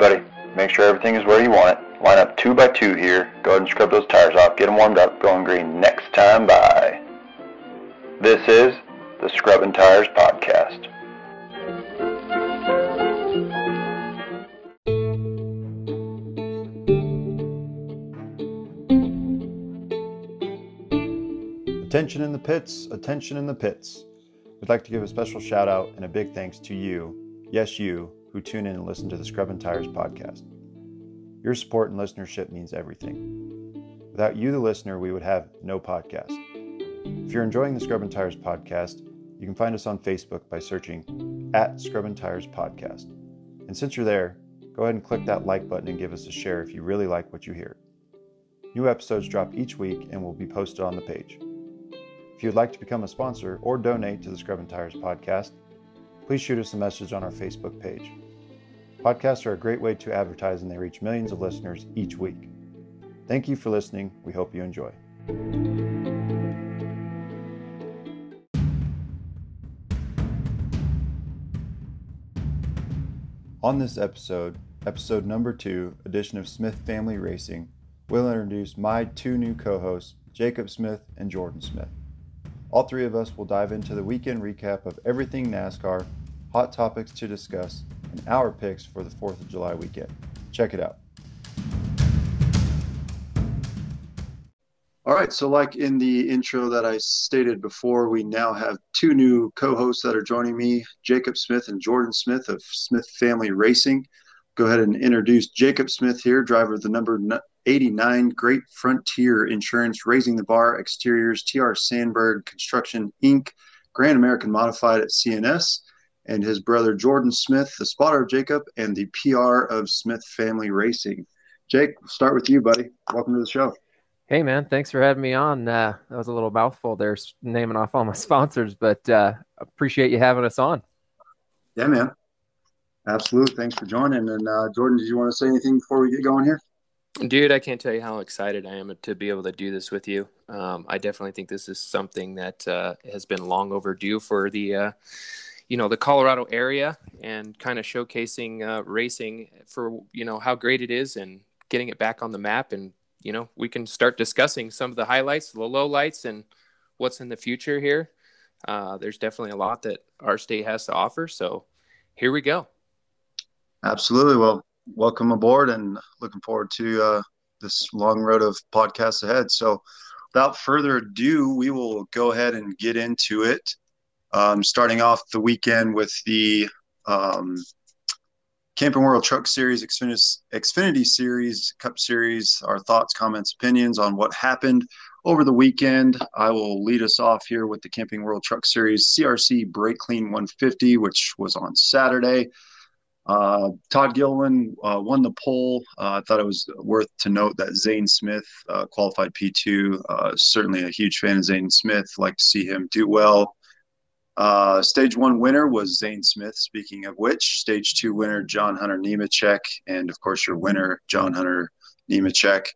buddy. Make sure everything is where you want it. Line up two by two here. Go ahead and scrub those tires off. Get them warmed up. Going green next time Bye. This is the Scrubbing Tires Podcast. Attention in the pits, attention in the pits. We'd like to give a special shout out and a big thanks to you, yes, you, who tune in and listen to the Scrub and Tires podcast. Your support and listenership means everything. Without you, the listener, we would have no podcast. If you're enjoying the Scrub and Tires podcast, you can find us on Facebook by searching at Scrub and Tires podcast. And since you're there, go ahead and click that like button and give us a share if you really like what you hear. New episodes drop each week and will be posted on the page. If you'd like to become a sponsor or donate to the Scrub and Tires podcast, please shoot us a message on our Facebook page. Podcasts are a great way to advertise and they reach millions of listeners each week. Thank you for listening. We hope you enjoy. On this episode, episode number two, edition of Smith Family Racing, we'll introduce my two new co hosts, Jacob Smith and Jordan Smith. All three of us will dive into the weekend recap of everything NASCAR, hot topics to discuss, and our picks for the 4th of July weekend. Check it out. All right, so like in the intro that I stated before, we now have two new co hosts that are joining me Jacob Smith and Jordan Smith of Smith Family Racing. Go ahead and introduce Jacob Smith here, driver of the number 89 Great Frontier Insurance, Raising the Bar Exteriors, TR Sandberg Construction Inc., Grand American Modified at CNS, and his brother Jordan Smith, the spotter of Jacob, and the PR of Smith Family Racing. Jake, we'll start with you, buddy. Welcome to the show. Hey, man. Thanks for having me on. Uh, that was a little mouthful there, naming off all my sponsors, but uh, appreciate you having us on. Yeah, man. Absolutely. Thanks for joining. And uh, Jordan, did you want to say anything before we get going here? Dude, I can't tell you how excited I am to be able to do this with you. Um, I definitely think this is something that uh, has been long overdue for the, uh, you know, the Colorado area and kind of showcasing uh, racing for you know how great it is and getting it back on the map. And you know, we can start discussing some of the highlights, the low lights, and what's in the future here. Uh, there's definitely a lot that our state has to offer. So here we go. Absolutely. Well, welcome aboard and looking forward to uh, this long road of podcasts ahead. So, without further ado, we will go ahead and get into it. Um, starting off the weekend with the um, Camping World Truck Series, Xfinity, Xfinity Series, Cup Series, our thoughts, comments, opinions on what happened over the weekend. I will lead us off here with the Camping World Truck Series CRC Brake Clean 150, which was on Saturday. Uh, Todd Gilliland uh, won the pole. Uh, I thought it was worth to note that Zane Smith uh, qualified P2. Uh, certainly a huge fan of Zane Smith. Like to see him do well. Uh, stage one winner was Zane Smith. Speaking of which, stage two winner John Hunter Nemechek, and of course your winner John Hunter Nemechek.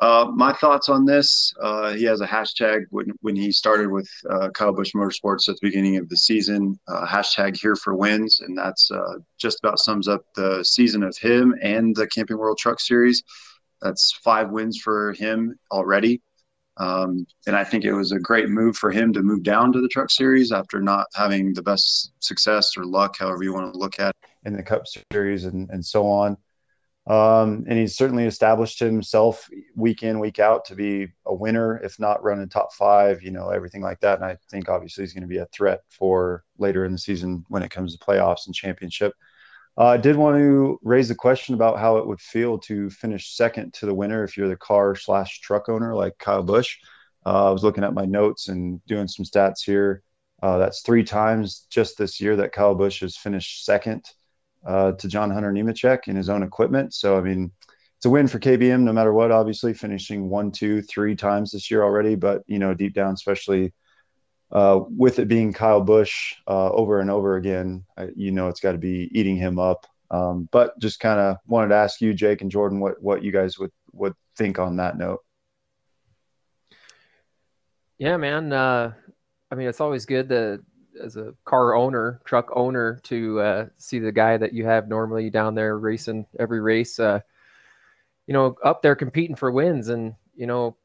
Uh, my thoughts on this: uh, he has a hashtag when, when he started with uh, Kyle Busch Motorsports at the beginning of the season. Hashtag here for wins, and that's uh, just about sums up the season of him and the Camping World Truck Series. That's five wins for him already, um, and I think it was a great move for him to move down to the Truck Series after not having the best success or luck, however you want to look at, it, in the Cup Series and and so on. Um, and he's certainly established himself week in, week out to be a winner, if not running top five, you know, everything like that. And I think obviously he's going to be a threat for later in the season when it comes to playoffs and championship. Uh, I did want to raise the question about how it would feel to finish second to the winner if you're the car slash truck owner like Kyle Busch. Uh, I was looking at my notes and doing some stats here. Uh, that's three times just this year that Kyle Busch has finished second uh, to John Hunter Nemechek in his own equipment. So, I mean, it's a win for KBM no matter what, obviously, finishing one, two, three times this year already. But, you know, deep down, especially uh, with it being Kyle Busch uh, over and over again, you know, it's got to be eating him up. Um, but just kind of wanted to ask you, Jake and Jordan, what, what you guys would, would think on that note. Yeah, man. Uh, I mean, it's always good to as a car owner, truck owner, to uh, see the guy that you have normally down there racing every race, uh, you know, up there competing for wins. And you know,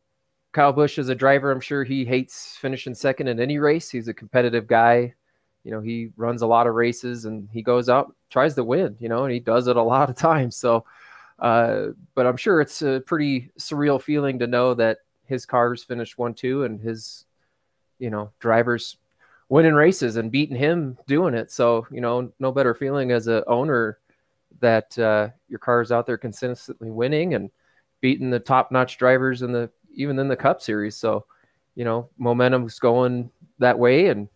Kyle Busch is a driver. I'm sure he hates finishing second in any race. He's a competitive guy. You know, he runs a lot of races and he goes out tries to win. You know, and he does it a lot of times. So, uh, but I'm sure it's a pretty surreal feeling to know that his cars finished one two and his you know drivers winning races and beating him doing it. So you know, no better feeling as a owner that uh, your car is out there consistently winning and beating the top notch drivers in the even in the Cup Series. So you know, momentum's going that way, and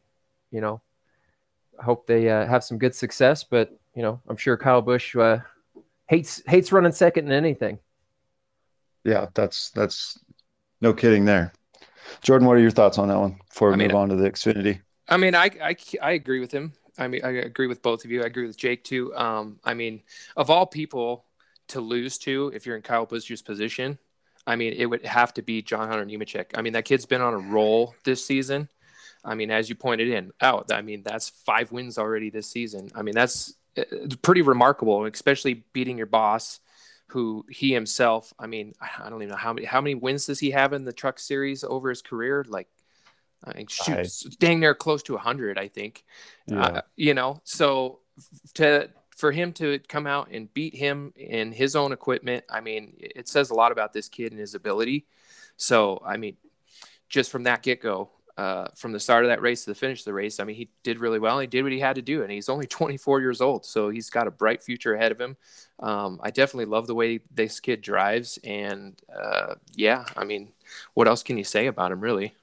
you know, I hope they uh, have some good success. But you know, I'm sure Kyle Busch uh, hates hates running second in anything. Yeah, that's that's no kidding there. Jordan, what are your thoughts on that one before we I mean, move on to the Xfinity? I mean, I, I, I agree with him. I mean, I agree with both of you. I agree with Jake too. Um, I mean, of all people to lose to, if you're in Kyle Busch's position, I mean, it would have to be John Hunter Nemechek. I mean, that kid's been on a roll this season. I mean, as you pointed in out, I mean, that's five wins already this season. I mean, that's uh, pretty remarkable, especially beating your boss who he himself, I mean, I don't even know how many how many wins does he have in the truck series over his career? Like, I mean, shoot, I, dang near close to hundred, I think. Yeah. Uh, you know, so to for him to come out and beat him in his own equipment, I mean, it says a lot about this kid and his ability. So, I mean, just from that get go, uh, from the start of that race to the finish of the race, I mean, he did really well. He did what he had to do, and he's only 24 years old, so he's got a bright future ahead of him. Um, I definitely love the way this kid drives, and uh, yeah, I mean, what else can you say about him, really?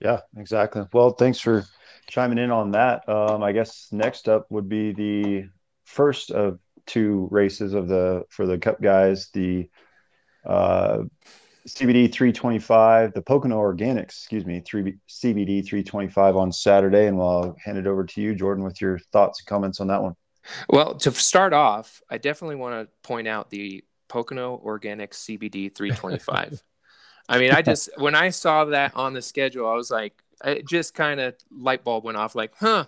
Yeah, exactly. Well, thanks for chiming in on that. Um, I guess next up would be the first of two races of the for the Cup guys. The uh, CBD 325, the Pocono Organics, excuse me, 3 CBD 325 on Saturday. And I'll hand it over to you, Jordan, with your thoughts and comments on that one. Well, to start off, I definitely want to point out the Pocono Organics CBD 325. I mean, I just, when I saw that on the schedule, I was like, it just kind of light bulb went off like, huh,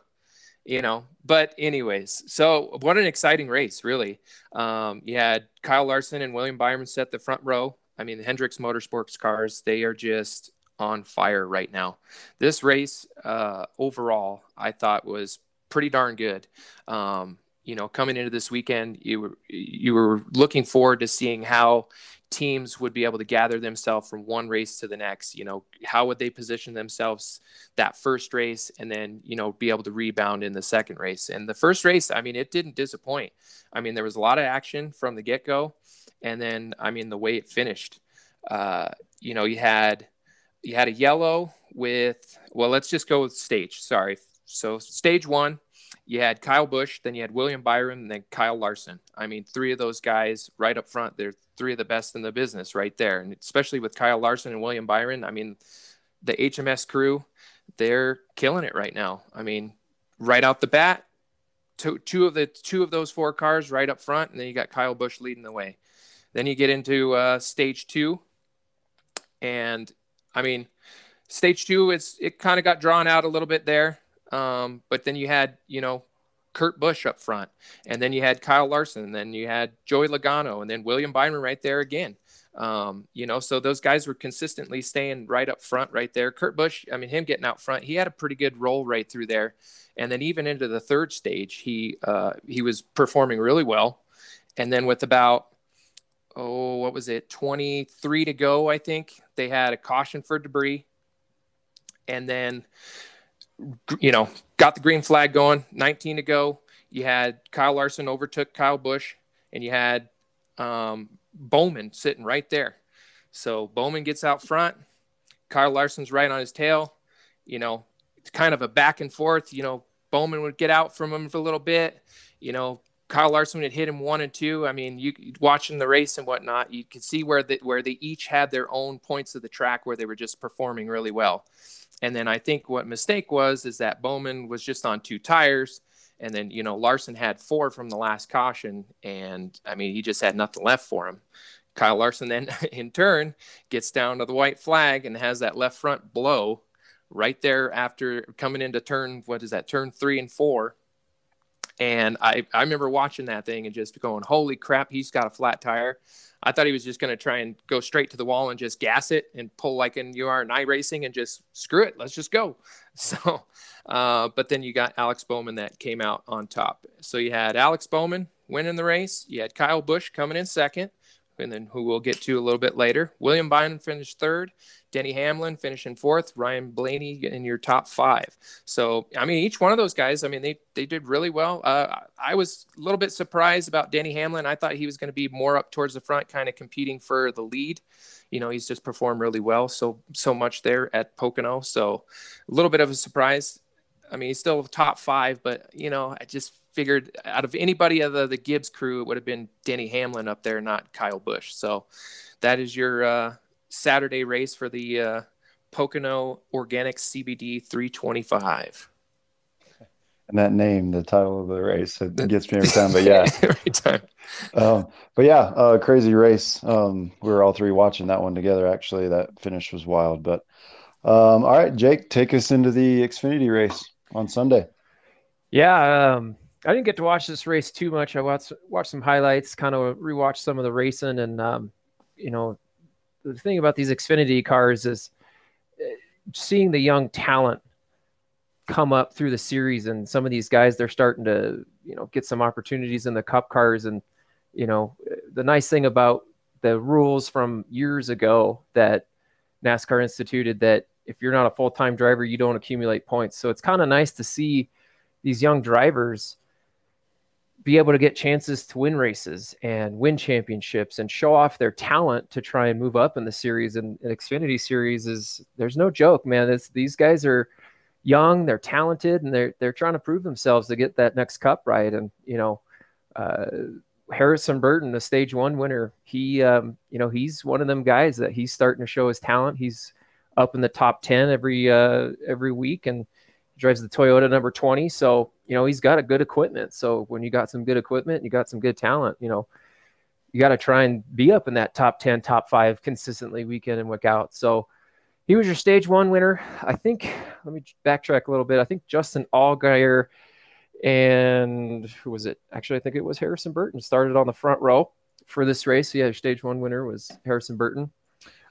you know, but anyways, so what an exciting race, really. Um, you had Kyle Larson and William Byron set the front row I mean, the Hendricks Motorsports cars, they are just on fire right now. This race uh, overall, I thought was pretty darn good. Um, you know, coming into this weekend, you were you were looking forward to seeing how teams would be able to gather themselves from one race to the next. You know, how would they position themselves that first race, and then you know be able to rebound in the second race. And the first race, I mean, it didn't disappoint. I mean, there was a lot of action from the get go and then I mean the way it finished. Uh, you know, you had you had a yellow with well, let's just go with stage. Sorry, so stage one, you had Kyle Busch, then you had William Byron, and then Kyle Larson. I mean, three of those guys right up front. They're three of the best in the business right there, and especially with Kyle Larson and William Byron. I mean, the HMS crew, they're killing it right now. I mean, right out the bat, two, two of the two of those four cars right up front, and then you got Kyle Busch leading the way. Then you get into uh, stage two, and I mean, stage two, it's it kind of got drawn out a little bit there. Um, but then you had, you know, Kurt Busch up front, and then you had Kyle Larson, and then you had Joey Logano, and then William Byron right there again. Um, you know, so those guys were consistently staying right up front, right there. Kurt Busch, I mean, him getting out front, he had a pretty good roll right through there, and then even into the third stage, he uh, he was performing really well. And then with about oh, what was it, 23 to go, I think. They had a caution for debris. And then, you know, got the green flag going, 19 to go. You had Kyle Larson overtook Kyle Busch, and you had um, Bowman sitting right there. So Bowman gets out front. Kyle Larson's right on his tail. You know, it's kind of a back and forth. You know, Bowman would get out from him for a little bit. You know, Kyle Larson had hit him one and two. I mean, you watching the race and whatnot, you could see where they, where they each had their own points of the track where they were just performing really well. And then I think what mistake was is that Bowman was just on two tires, and then you know Larson had four from the last caution, and I mean he just had nothing left for him. Kyle Larson then in turn gets down to the white flag and has that left front blow right there after coming into turn, what is that, turn three and four. And I, I remember watching that thing and just going, holy crap, he's got a flat tire. I thought he was just going to try and go straight to the wall and just gas it and pull like in you are in iRacing and just screw it. Let's just go. So, uh, but then you got Alex Bowman that came out on top. So you had Alex Bowman winning the race. You had Kyle Busch coming in second and then who we'll get to a little bit later. William Byron finished third. Denny Hamlin finishing fourth. Ryan Blaney in your top five. So I mean, each one of those guys, I mean, they they did really well. Uh, I was a little bit surprised about Denny Hamlin. I thought he was going to be more up towards the front, kind of competing for the lead. You know, he's just performed really well. So so much there at Pocono. So a little bit of a surprise. I mean, he's still top five, but you know, I just figured out of anybody of the, Gibbs crew, it would have been Denny Hamlin up there, not Kyle Busch. So that is your uh, Saturday race for the uh, Pocono Organic CBD 325. And that name, the title of the race, it gets me every time. But yeah, every time. Um, but yeah, uh, crazy race. Um, we were all three watching that one together. Actually, that finish was wild. But um, all right, Jake, take us into the Xfinity race on Sunday. Yeah, um, I didn't get to watch this race too much. I watched watched some highlights, kind of rewatched some of the racing, and um, you know, the thing about these Xfinity cars is eh, seeing the young talent come up through the series, and some of these guys they're starting to you know get some opportunities in the Cup cars, and you know, the nice thing about the rules from years ago that NASCAR instituted that if you're not a full time driver, you don't accumulate points. So it's kind of nice to see these young drivers be able to get chances to win races and win championships and show off their talent to try and move up in the series. And an Xfinity series is there's no joke, man. It's, these guys are young, they're talented, and they're they're trying to prove themselves to get that next cup right. And you know, uh, Harrison Burton, the stage one winner, he um, you know he's one of them guys that he's starting to show his talent. He's up in the top ten every uh, every week and drives the Toyota number 20. So, you know, he's got a good equipment. So when you got some good equipment, you got some good talent, you know, you got to try and be up in that top 10, top five consistently week in and week out. So he was your stage one winner. I think, let me backtrack a little bit. I think Justin Allgaier and who was it? Actually, I think it was Harrison Burton started on the front row for this race. Yeah, stage one winner was Harrison Burton.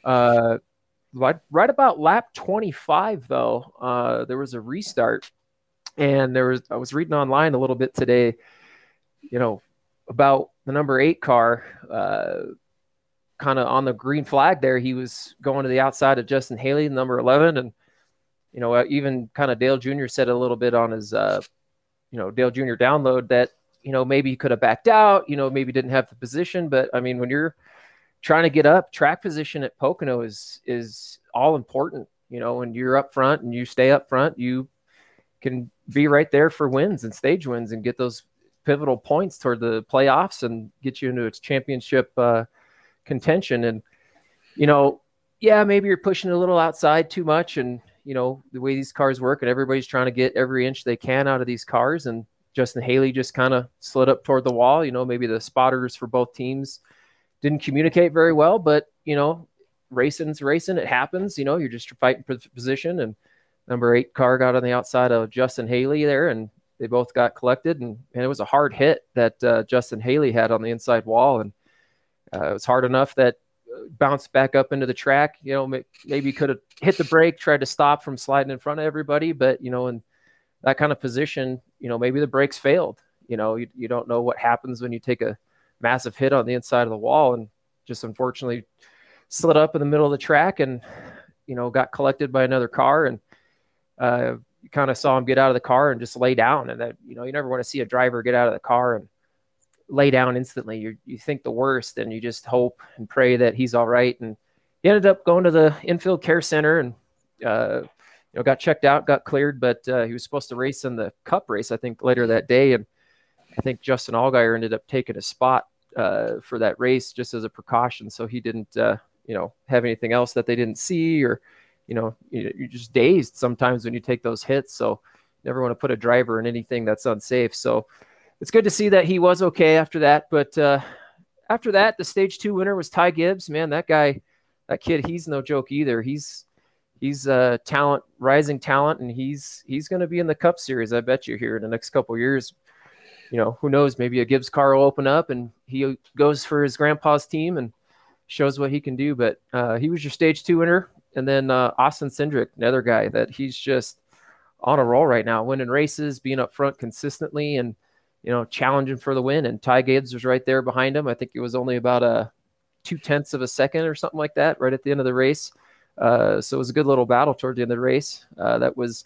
Uh, right, right about lap 25 though uh, there was a restart. And there was i was reading online a little bit today you know about the number eight car uh, kind of on the green flag there. He was going to the outside of justin haley number 11 and you know uh, even kind of dale jr said a little bit on his uh, you know dale jr download that you know maybe he could have backed out you know maybe didn't have the position. But i mean when you're trying to get up track position at Pocono is is all important. You know, when you're up front and you stay up front, you can be right there for wins and stage wins and get those pivotal points toward the playoffs and get you into its championship uh, contention. And you know, yeah, maybe you're pushing a little outside too much, and you know the way these cars work, and everybody's trying to get every inch they can out of these cars. And Justin Haley just kind of slid up toward the wall. You know, maybe the spotters for both teams didn't communicate very well, but you know, racing's racing. It happens. You know, you're just fighting for position. And number eight car got on the outside of Justin Haley there, and they both got collected. And, and it was a hard hit that uh, Justin Haley had on the inside wall, and uh, it was hard enough that uh, bounced back up into the track. You know, maybe could have hit the brake, tried to stop from sliding in front of everybody, but you know, in that kind of position, you know, maybe the brakes failed. You know, you, you don't know what happens when you take a massive hit on the inside of the wall and just unfortunately slid up in the middle of the track and you know got collected by another car and uh, kind of saw him get out of the car and just lay down and that you know you never want to see a driver get out of the car and lay down instantly. You you think the worst and you just hope and pray that he's all right. And he ended up going to the infield care center and uh, you know got checked out got cleared but uh, he was supposed to race in the cup race i think later that day. And i think justin allgaier ended up taking a spot uh, for that race just as a precaution. So he didn't, uh, you know, have anything else that they didn't see, or you know, you're just dazed sometimes when you take those hits. So never want to put a driver in anything that's unsafe. So it's good to see that he was okay after that. But uh, after that, the stage two winner was Ty Gibbs. Man, that guy, that kid, he's no joke either. He's he's a talent, rising talent, and he's he's going to be in the Cup Series. I bet you here in the next couple years. You know, who knows? Maybe a Gibbs car will open up, and he goes for his grandpa's team and shows what he can do. But uh, he was your stage two winner, and then uh, Austin Cindric, another guy that he's just on a roll right now, winning races, being up front consistently, and you know, challenging for the win. And Ty Gibbs was right there behind him. I think it was only about a two tenths of a second or something like that, right at the end of the race. Uh, so it was a good little battle toward the end of the race. Uh, that was,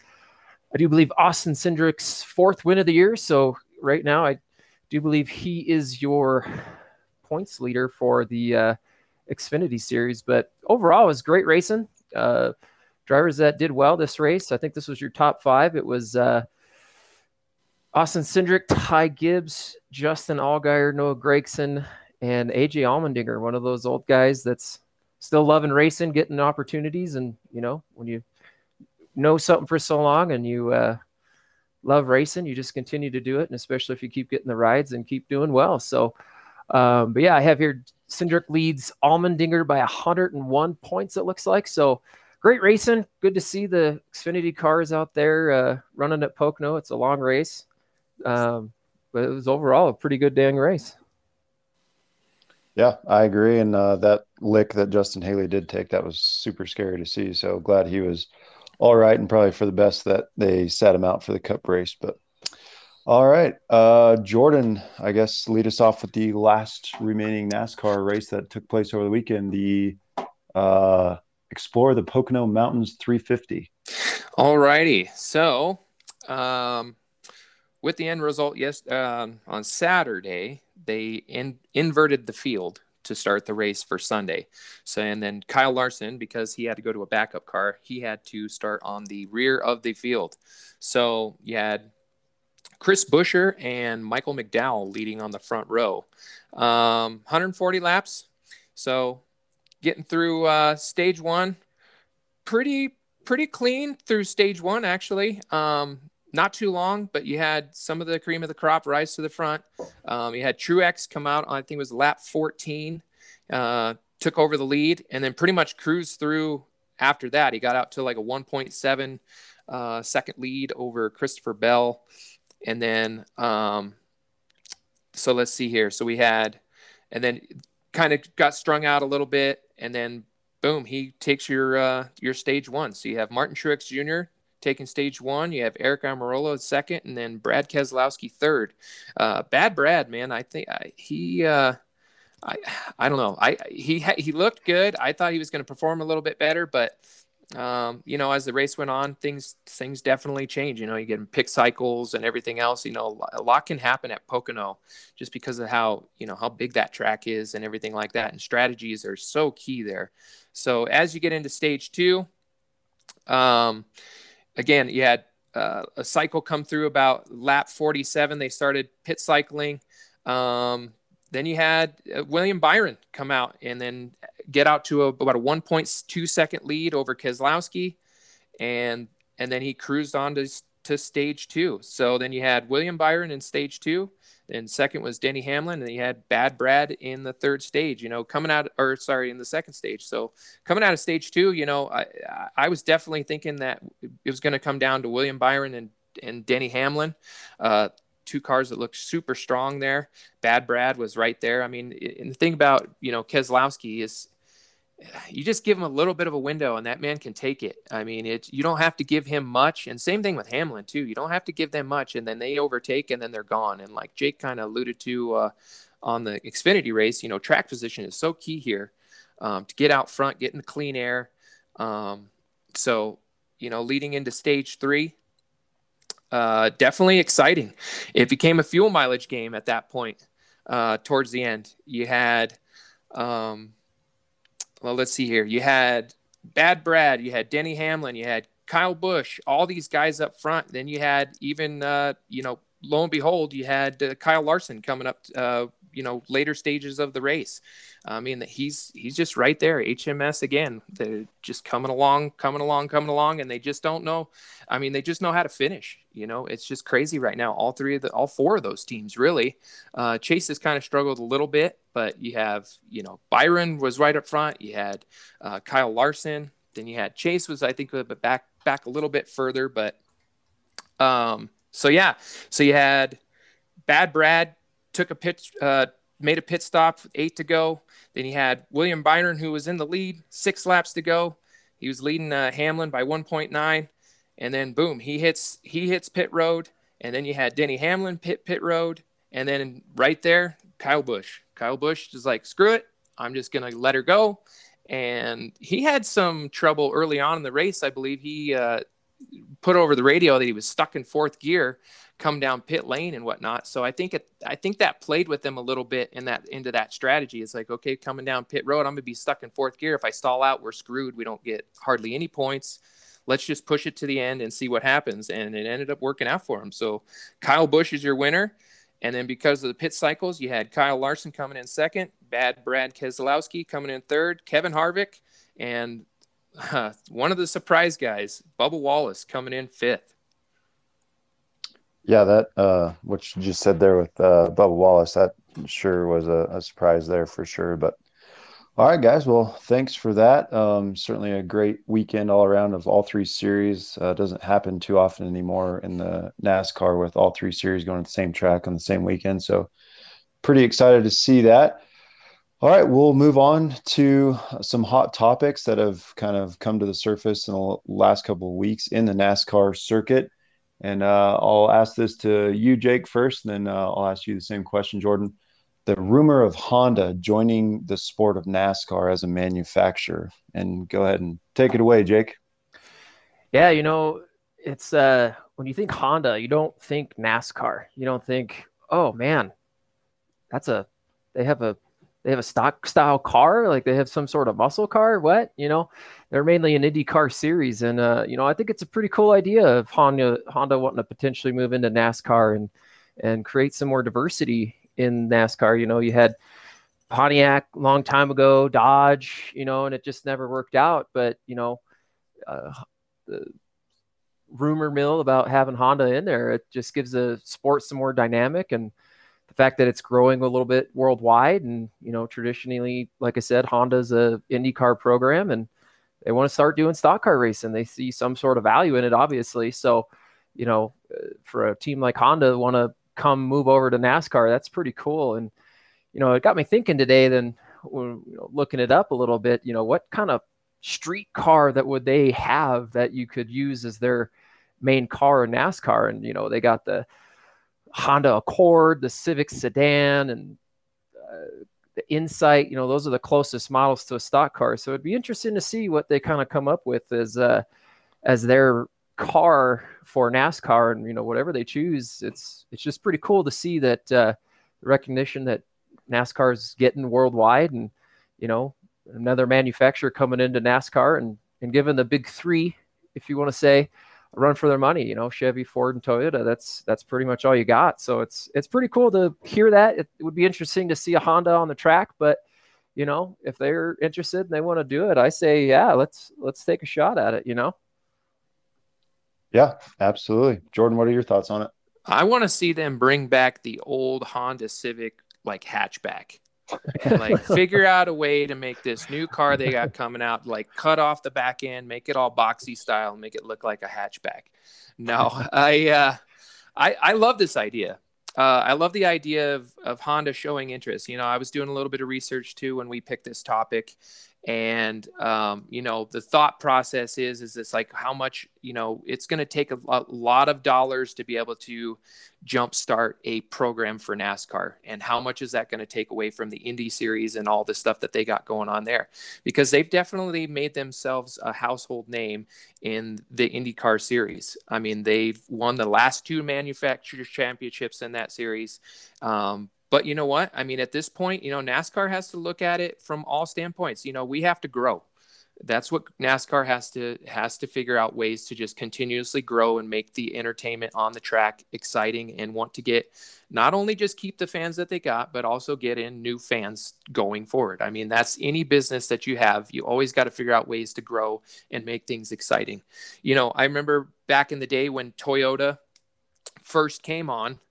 I do believe, Austin Cindric's fourth win of the year. So right now, I do believe he is your points leader for the uh, Xfinity series. But overall, it was great racing. Uh, drivers that did well this race. I think this was your top five. It was uh, Austin Cindric, Ty Gibbs, Justin Allgaier, Noah Gragson, and AJ Allmendinger, one of those old guys that's still loving racing, getting opportunities. And, you know, when you know something for so long and you uh, love racing, you just continue to do it. And especially if you keep getting the rides and keep doing well. So, um, but yeah, I have here Cindric leads Allmendinger by 101 points, it looks like. So, great racing. Good to see the Xfinity cars out there uh, running at Pocono. It's a long race. Um, but it was overall a pretty good dang race. Yeah, I agree. And uh, that lick that Justin Haley did take, that was super scary to see. So glad he was all right and probably for the best that they sat him out for the cup race. But all right, uh, Jordan, I guess lead us off with the last remaining NASCAR race that took place over the weekend, the uh, Explore the Pocono Mountains 350. All righty. So, um, with the end result, yes, um, on Saturday they in, inverted the field to start the race for Sunday. So and then Kyle Larson, because he had to go to a backup car, he had to start on the rear of the field. So you had Chris Buescher and Michael McDowell leading on the front row. Um, 140 laps. So getting through uh, stage one, pretty pretty clean through stage one actually. Um, not too long, but you had some of the cream of the crop rise to the front. Um, you had Truex come out, on, I think it was lap 14, uh, took over the lead, and then pretty much cruised through after that. He got out to like a 1.7 uh, second lead over Christopher Bell. And then, um, so let's see here. So we had, and then kind of got strung out a little bit, and then boom, he takes your uh, your stage one. So you have Martin Truex Jr taking stage one. You have Eric Almirola second, and then Brad Keselowski third. Uh, bad Brad, man. I think I, he. Uh, I, I don't know. I he he looked good. I thought he was going to perform a little bit better, but um, you know, as the race went on, things things definitely change. You know, you get pit cycles and everything else. You know, a lot can happen at Pocono just because of how you know how big that track is and everything like that. And strategies are so key there. So as you get into stage two, um, again, you had uh, a cycle come through about lap 47. They started pit cycling. Um, then you had uh, William Byron come out and then get out to a, about a 1.2 second lead over Keselowski, and and then he cruised on to to stage two. So then you had William Byron in stage two. And second was Denny Hamlin, and he had Bad Brad in the third stage. You know, coming out, or sorry, in the second stage. So coming out of stage two, you know, I I was definitely thinking that it was going to come down to William Byron and and Denny Hamlin. Uh, two cars that looked super strong there. Bad Brad was right there. I mean, and the thing about you know Keselowski is you just give him a little bit of a window and that man can take it. I mean, it you don't have to give him much. And same thing with Hamlin too. You don't have to give them much and then they overtake and then they're gone. And like Jake kind of alluded to uh, on the Xfinity race, you know, track position is so key here um, to get out front, get in the clean air. Um, so, you know, leading into stage three, uh, definitely exciting. It became a fuel mileage game at that point uh, towards the end. You had, um, well, let's see here. You had Bad Brad, you had Denny Hamlin, you had Kyle Busch, all these guys up front. Then you had even, uh, you know, lo and behold, you had uh, Kyle Larson coming up, uh, you know, later stages of the race. I mean, he's he's just right there. HMS again. They're just coming along, coming along, coming along, and they just don't know. I mean, they just know how to finish. You know, it's just crazy right now. All three of the, all four of those teams really. Uh, Chase has kind of struggled a little bit, but you have, you know, Byron was right up front. You had uh, Kyle Larson, Then you had Chase was I think back back a little bit further, but um, so yeah, so you had Bad Brad took a pit, uh, made a pit stop, eight to go. Then he had William Byron who was in the lead, six laps to go. He was leading uh, Hamlin by 1.9, and then boom, he hits he hits pit road, and then you had Denny Hamlin pit pit road, and then right there, Kyle Busch. Kyle Busch is like, screw it, I'm just gonna let her go. And he had some trouble early on in the race. I believe he uh, put over the radio that he was stuck in fourth gear, come down pit lane and whatnot. So I think it, I think that played with them a little bit in that into that strategy. It's like, okay, coming down pit road, I'm gonna be stuck in fourth gear. If I stall out, we're screwed. We don't get hardly any points. Let's just push it to the end and see what happens. And it ended up working out for him. So Kyle Busch is your winner. And then because of the pit cycles, you had Kyle Larson coming in second, Bad Brad Keselowski coming in third, Kevin Harvick, and uh, one of the surprise guys, Bubba Wallace, coming in fifth. Yeah, that uh, what you just said there with uh, Bubba Wallace, that sure was a, a surprise there for sure. But all right, guys. Well, thanks for that. Um, certainly a great weekend all around of all three series. Uh, doesn't happen too often anymore in the NASCAR with all three series going to the same track on the same weekend. So, pretty excited to see that. All right, we'll move on to some hot topics that have kind of come to the surface in the last couple of weeks in the NASCAR circuit. And uh, I'll ask this to you, Jake, first, and then uh, I'll ask you the same question, Jordan the rumor of Honda joining the sport of NASCAR as a manufacturer. And go ahead and take it away, Jake. Yeah, you know, it's uh when you think Honda, you don't think NASCAR. You don't think, oh man, that's a they have a they have a stock style car, like they have some sort of muscle car. What you know, they're mainly an IndyCar series, and uh, you know, I think it's a pretty cool idea of Honda Honda wanting to potentially move into NASCAR and and create some more diversity in NASCAR. You know, you had Pontiac a long time ago, Dodge, you know, and it just never worked out. But you know, uh, the rumor mill about having Honda in there, it just gives the sport some more dynamic and the fact that it's growing a little bit worldwide. And you know, traditionally, like I said, Honda's a IndyCar program, and they want to start doing stock car racing. They see some sort of value in it, obviously. So, you know, uh, for a team like Honda, want to come move over to NASCAR. That's pretty cool. And, you know, it got me thinking today, then you know, looking it up a little bit, you know, what kind of street car that would they have that you could use as their main car in NASCAR? And, you know, they got the Honda Accord, the Civic sedan, and uh, the Insight, you know, those are the closest models to a stock car. So it'd be interesting to see what they kind of come up with as, uh, as their car for NASCAR and you know whatever they choose, it's it's just pretty cool to see that uh, recognition that NASCAR is getting worldwide, and you know another manufacturer coming into NASCAR and and giving the big three, if you want to say, run for their money. You know, Chevy, Ford, and Toyota. That's that's pretty much all you got. So it's it's pretty cool to hear that. It, it would be interesting to see a Honda on the track, but you know, if they're interested and they want to do it, I say, yeah, let's let's take a shot at it. You know. Yeah, absolutely. Jordan, what are your thoughts on it? I want to see them bring back the old Honda Civic like hatchback. Like figure out a way to make this new car they got coming out like cut off the back end, make it all boxy style, make it look like a hatchback. No, I uh I I love this idea. Uh, I love the idea of, of Honda showing interest. You know, I was doing a little bit of research too when we picked this topic, and um, you know the thought process is is it's like how much you know it's going to take a, a, lot of dollars to be able to jumpstart a program for nascar. And how much is that going to take away from the indy series and all the stuff that they got going on there? Because they've definitely made themselves a household name in the indycar series. I mean they've won the last two manufacturers championships in that series. Um, but you know what? I mean, at this point, you know, NASCAR has to look at it from all standpoints. You know, we have to grow. That's what NASCAR has to has to figure out ways to just continuously grow and make the entertainment on the track exciting and want to get not only just keep the fans that they got, but also get in new fans going forward. I mean, that's any business that you have. You always got to figure out ways to grow and make things exciting. You know, I remember back in the day when Toyota first came on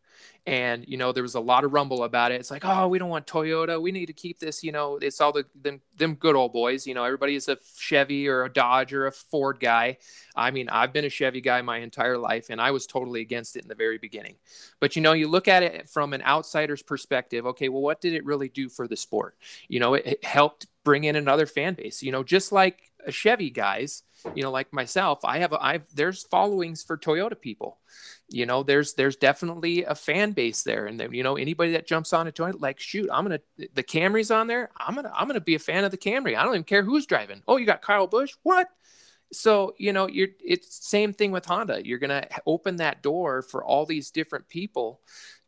and you know there was a lot of rumble about it. It's like oh we don't want toyota. We need to keep this you know it's all the them, them good old boys you know everybody is a chevy or a dodge or a ford guy. I mean i've been a chevy guy my entire life and i was totally against it in the very beginning. But you know you look at it from an outsider's perspective okay well what did it really do for the sport? You know it, it helped bring in another fan base you know just like chevy guys you know like myself i have i've there's followings for toyota people. You know there's there's definitely a fan base there. And then you know anybody that jumps on a toyota like shoot i'm gonna the camry's on there i'm gonna i'm gonna be a fan of the camry. I don't even care who's driving. Oh you got kyle busch? What? So you know you're it's same thing with honda. You're gonna open that door for all these different people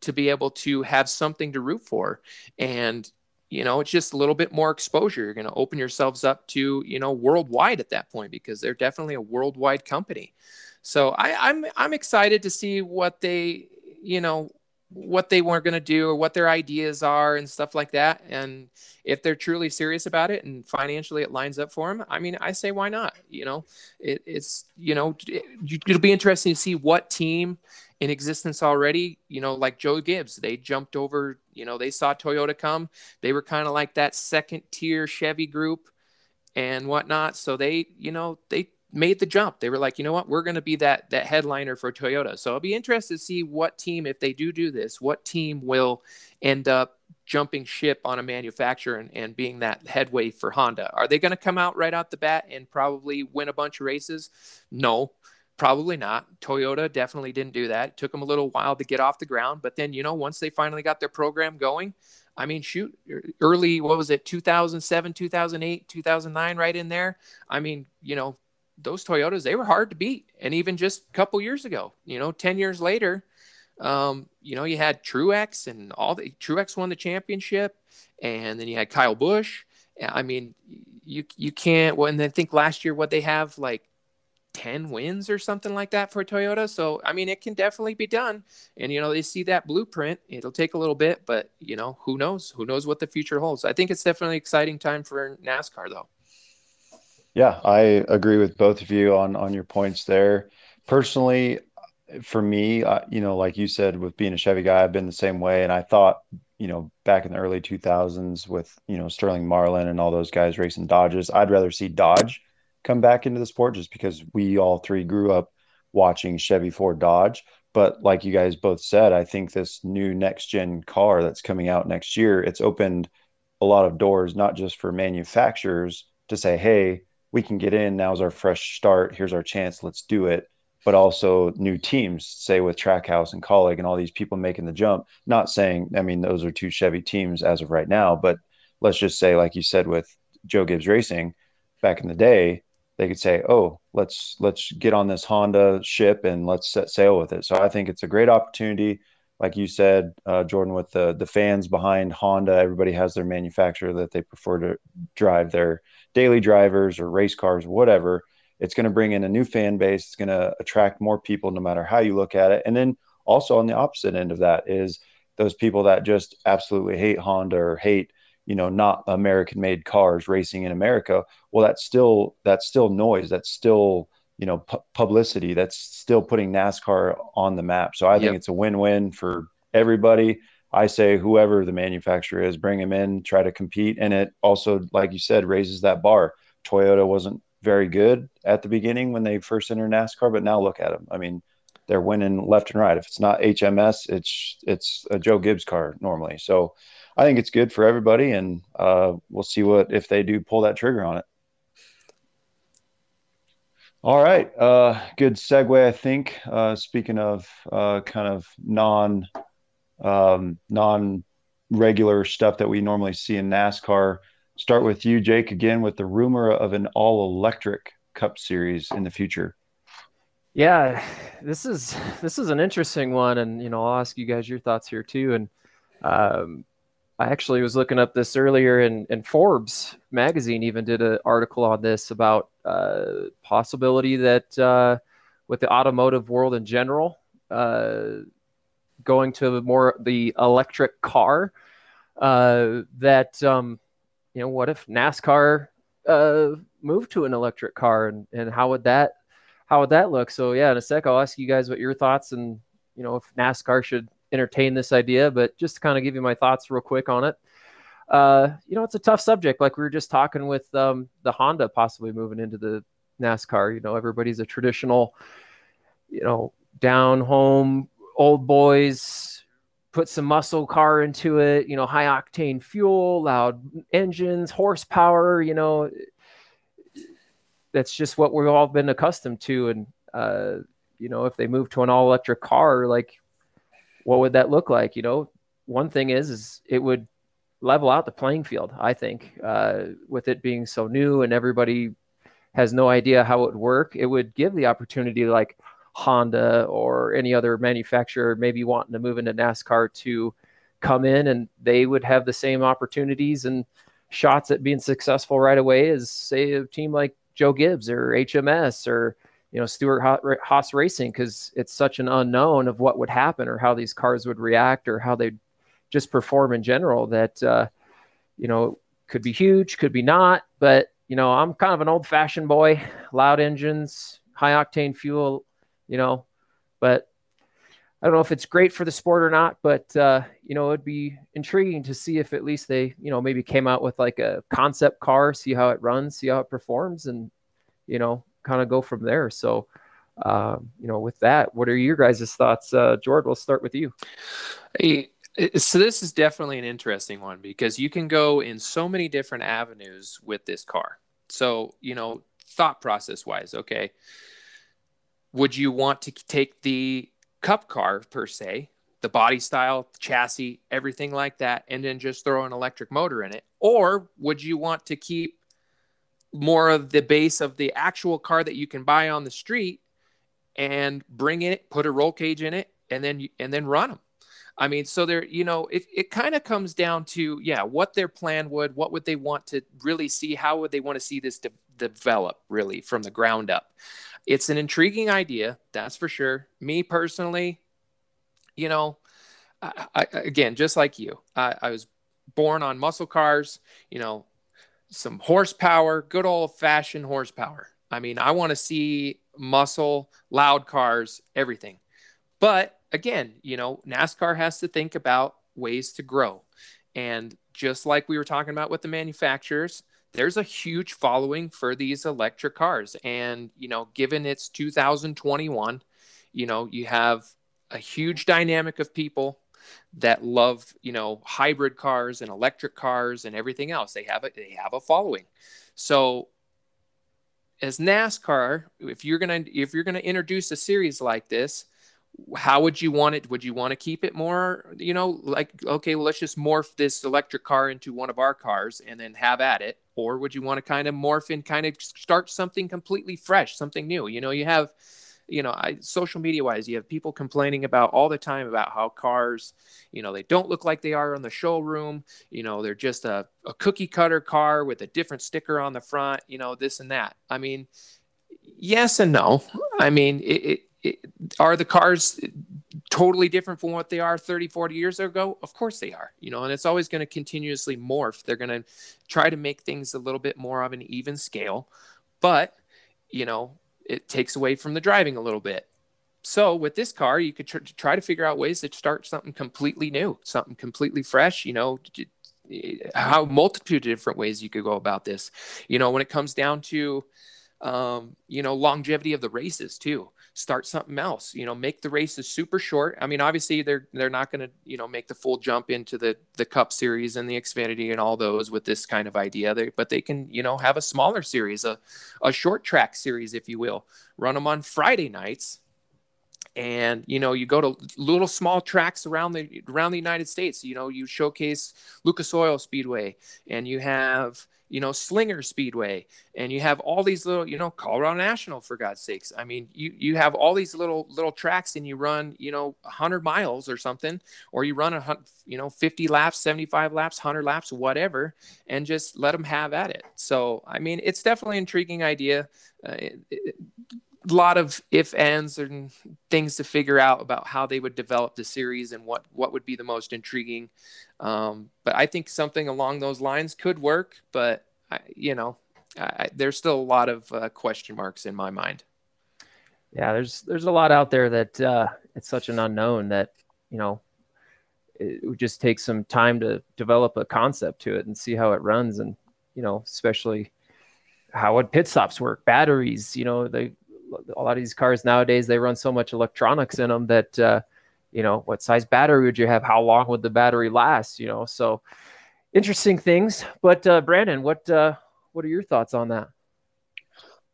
to be able to have something to root for. And you know it's just a little bit more exposure. You're going to open yourselves up to you know worldwide at that point because they're definitely a worldwide company. So I, i'm i'm excited to see what they you know what they were going to do or what their ideas are and stuff like that. And if they're truly serious about it and financially it lines up for them i mean i say why not you know? It, it's you know it, it'll be interesting to see what team in existence already. You know, like Joe Gibbs, they jumped over, you know, they saw Toyota come. They were kind of like that second tier Chevy group and whatnot. So they, you know, they made the jump. They were like, you know what, we're going to be that that headliner for Toyota. So I'll be interested to see what team, if they do do this, what team will end up jumping ship on a manufacturer and, and being that headway for Honda. Are they going to come out right out the bat and probably win a bunch of races? No. Probably not. Toyota definitely didn't do that. It took them a little while to get off the ground, but then you know once they finally got their program going, I mean, shoot, early what was it, 2007, 2008, 2009, right in there. I mean, you know, those Toyotas they were hard to beat, and even just a couple years ago, you know, 10 years later, um, you know, you had Truex and all the Truex won the championship, and then you had Kyle Busch. I mean, you you can't. Well, and then think last year what they have like 10 wins or something like that for Toyota. So, I mean, it can definitely be done. And, you know, they see that blueprint. It'll take a little bit, but, you know, who knows? Who knows what the future holds? I think it's definitely exciting time for NASCAR, though. Yeah, I agree with both of you on on your points there. Personally, for me, uh, you know, like you said, with being a Chevy guy, I've been the same way. And I thought, you know, back in the early 2000s with, you know, Sterling Marlin and all those guys racing Dodges, I'd rather see Dodge come back into the sport just because we all three grew up watching Chevy Ford Dodge. But like you guys both said, I think this new next gen car that's coming out next year, it's opened a lot of doors, not just for manufacturers to say, hey, we can get in. Now's our fresh start. Here's our chance. Let's do it. But also new teams, say with Trackhouse and Kaulig and all these people making the jump. Not saying, I mean, those are two Chevy teams as of right now, but let's just say, like you said, with Joe Gibbs Racing back in the day, they could say, "Oh, let's let's get on this Honda ship and let's set sail with it." So I think it's a great opportunity. Like you said, uh, Jordan, with the the fans behind Honda, everybody has their manufacturer that they prefer to drive their daily drivers or race cars, whatever. It's going to bring in a new fan base. It's going to attract more people, no matter how you look at it. And then also on the opposite end of that is those people that just absolutely hate Honda or hate you know not american made cars racing in america well that's still that's still noise that's still you know pu- publicity that's still putting nascar on the map. So i think it's a win-win for everybody. I say whoever the manufacturer is bring them in try to compete and it also like you said raises that bar. Toyota wasn't very good at the beginning when they first entered nascar but now look at them i mean they're winning left and right. If it's not hms it's it's a joe gibbs car normally. So I think it's good for everybody, and uh, we'll see what if they do pull that trigger on it. All right, uh, good segue, I think. Uh, speaking of uh, kind of non um, non regular stuff that we normally see in NASCAR, start with you, Jake, again with the rumor of an all electric Cup Series in the future. Yeah, this is this is an interesting one, and you know I'll ask you guys your thoughts here too. And um, I actually was looking up this earlier, and, and Forbes magazine even did an article on this about uh, possibility that uh, with the automotive world in general, uh, going to more the electric car, uh, that um, you know, what if NASCAR uh, moved to an electric car, and, and how would that how would that look? So yeah, in a sec, I'll ask you guys what your thoughts and you know if NASCAR should entertain this idea, but just to kind of give you my thoughts real quick on it. Uh, you know, it's a tough subject. Like we were just talking with um, the Honda possibly moving into the NASCAR. You know, everybody's a traditional, you know, down home old boys put some muscle car into it, you know, high octane fuel, loud engines, horsepower, you know, that's just what we've all been accustomed to. And, uh, you know, if they move to an all electric car, like what would that look like? You know, one thing is, is it would level out the playing field, I think, uh, with it being so new and everybody has no idea how it would work. It would give the opportunity like, Honda or any other manufacturer maybe wanting to move into NASCAR to come in and they would have the same opportunities and shots at being successful right away as say a team like Joe Gibbs or HMS or you know Stewart Haas Racing because it's such an unknown of what would happen or how these cars would react or how they'd just perform in general that uh, you know could be huge, could be not. But you know I'm kind of an old fashioned boy, loud engines, high octane fuel, you know, but I don't know if it's great for the sport or not, but uh, you know, it'd be intriguing to see if at least they, you know, maybe came out with like a concept car, see how it runs, see how it performs, and you know, kind of go from there. So, um, you know, with that, what are your guys' thoughts, uh, George? We'll start with you. Hey, so this is definitely an interesting one because you can go in so many different avenues with this car. So, you know, thought process wise, okay would you want to take the cup car per se, the body style, chassis, everything like that, and then just throw an electric motor in it? Or would you want to keep more of the base of the actual car that you can buy on the street and bring it, put a roll cage in it, and then and then run them? I mean, so there, you know, it, it kind of comes down to, yeah, what their plan would, what would they want to really see? How would they want to see this de- develop really from the ground up? it's an intriguing idea, that's for sure. Me personally, you know, I, I, again, just like you, I, I was born on muscle cars, you know, some horsepower, good old fashioned horsepower. I mean, I want to see muscle, loud cars, everything. But again, you know, NASCAR has to think about ways to grow. And just like we were talking about with the manufacturers, there's a huge following for these electric cars. And, you know, given it's 2021, you know, you have a huge dynamic of people that love, you know, hybrid cars and electric cars and everything else. They have a they have a following. So as NASCAR, if you're gonna if you're gonna introduce a series like this, how would you want it? Would you want to keep it more, you know, like, okay, well, let's just morph this electric car into one of our cars and then have at it? Or would you want to kind of morph and kind of start something completely fresh, something new? You know, you have, you know, I, social media wise, you have people complaining about all the time about how cars, you know, they don't look like they are in the showroom. You know, they're just a, a cookie cutter car with a different sticker on the front, you know, this and that. I mean, yes and no. I mean, it, it are the cars totally different from what they are 30 40 years ago of course they are you know and it's always going to continuously morph they're going to try to make things a little bit more of an even scale but you know it takes away from the driving a little bit. So with this car you could tr- try to figure out ways to start something completely new something completely fresh you know how multitude of different ways you could go about this. You know when it comes down to um, you know longevity of the races too start something else you know make the races super short. I mean obviously they're they're not going to you know make the full jump into the the cup series and the xfinity and all those with this kind of idea. They, but they can you know have a smaller series a, a short track series if you will. Run them on friday nights. And you know you go to little small tracks around the around the united states. You know you showcase lucas oil speedway and you have you know, Slinger Speedway, and you have all these little, you know, Colorado National for God's sakes. I mean, you you have all these little little tracks, and you run, you know, 100 miles or something, or you run a, you know, 50 laps, 75 laps, 100 laps, whatever, and just let them have at it. So, I mean, it's definitely an intriguing idea. Uh, it, it, a lot of if ands and things to figure out about how they would develop the series and what what would be the most intriguing um, but i think something along those lines could work but I, you know I, there's still a lot of uh, question marks in my mind yeah there's there's a lot out there that uh, it's such an unknown that you know it would just take some time to develop a concept to it and see how it runs, and you know, especially how would pit stops work, batteries. You know, they a lot of these cars nowadays they run so much electronics in them that uh, you know what size battery would you have? How long would the battery last? You know so interesting things. But uh, brandon what uh, what are your thoughts on that?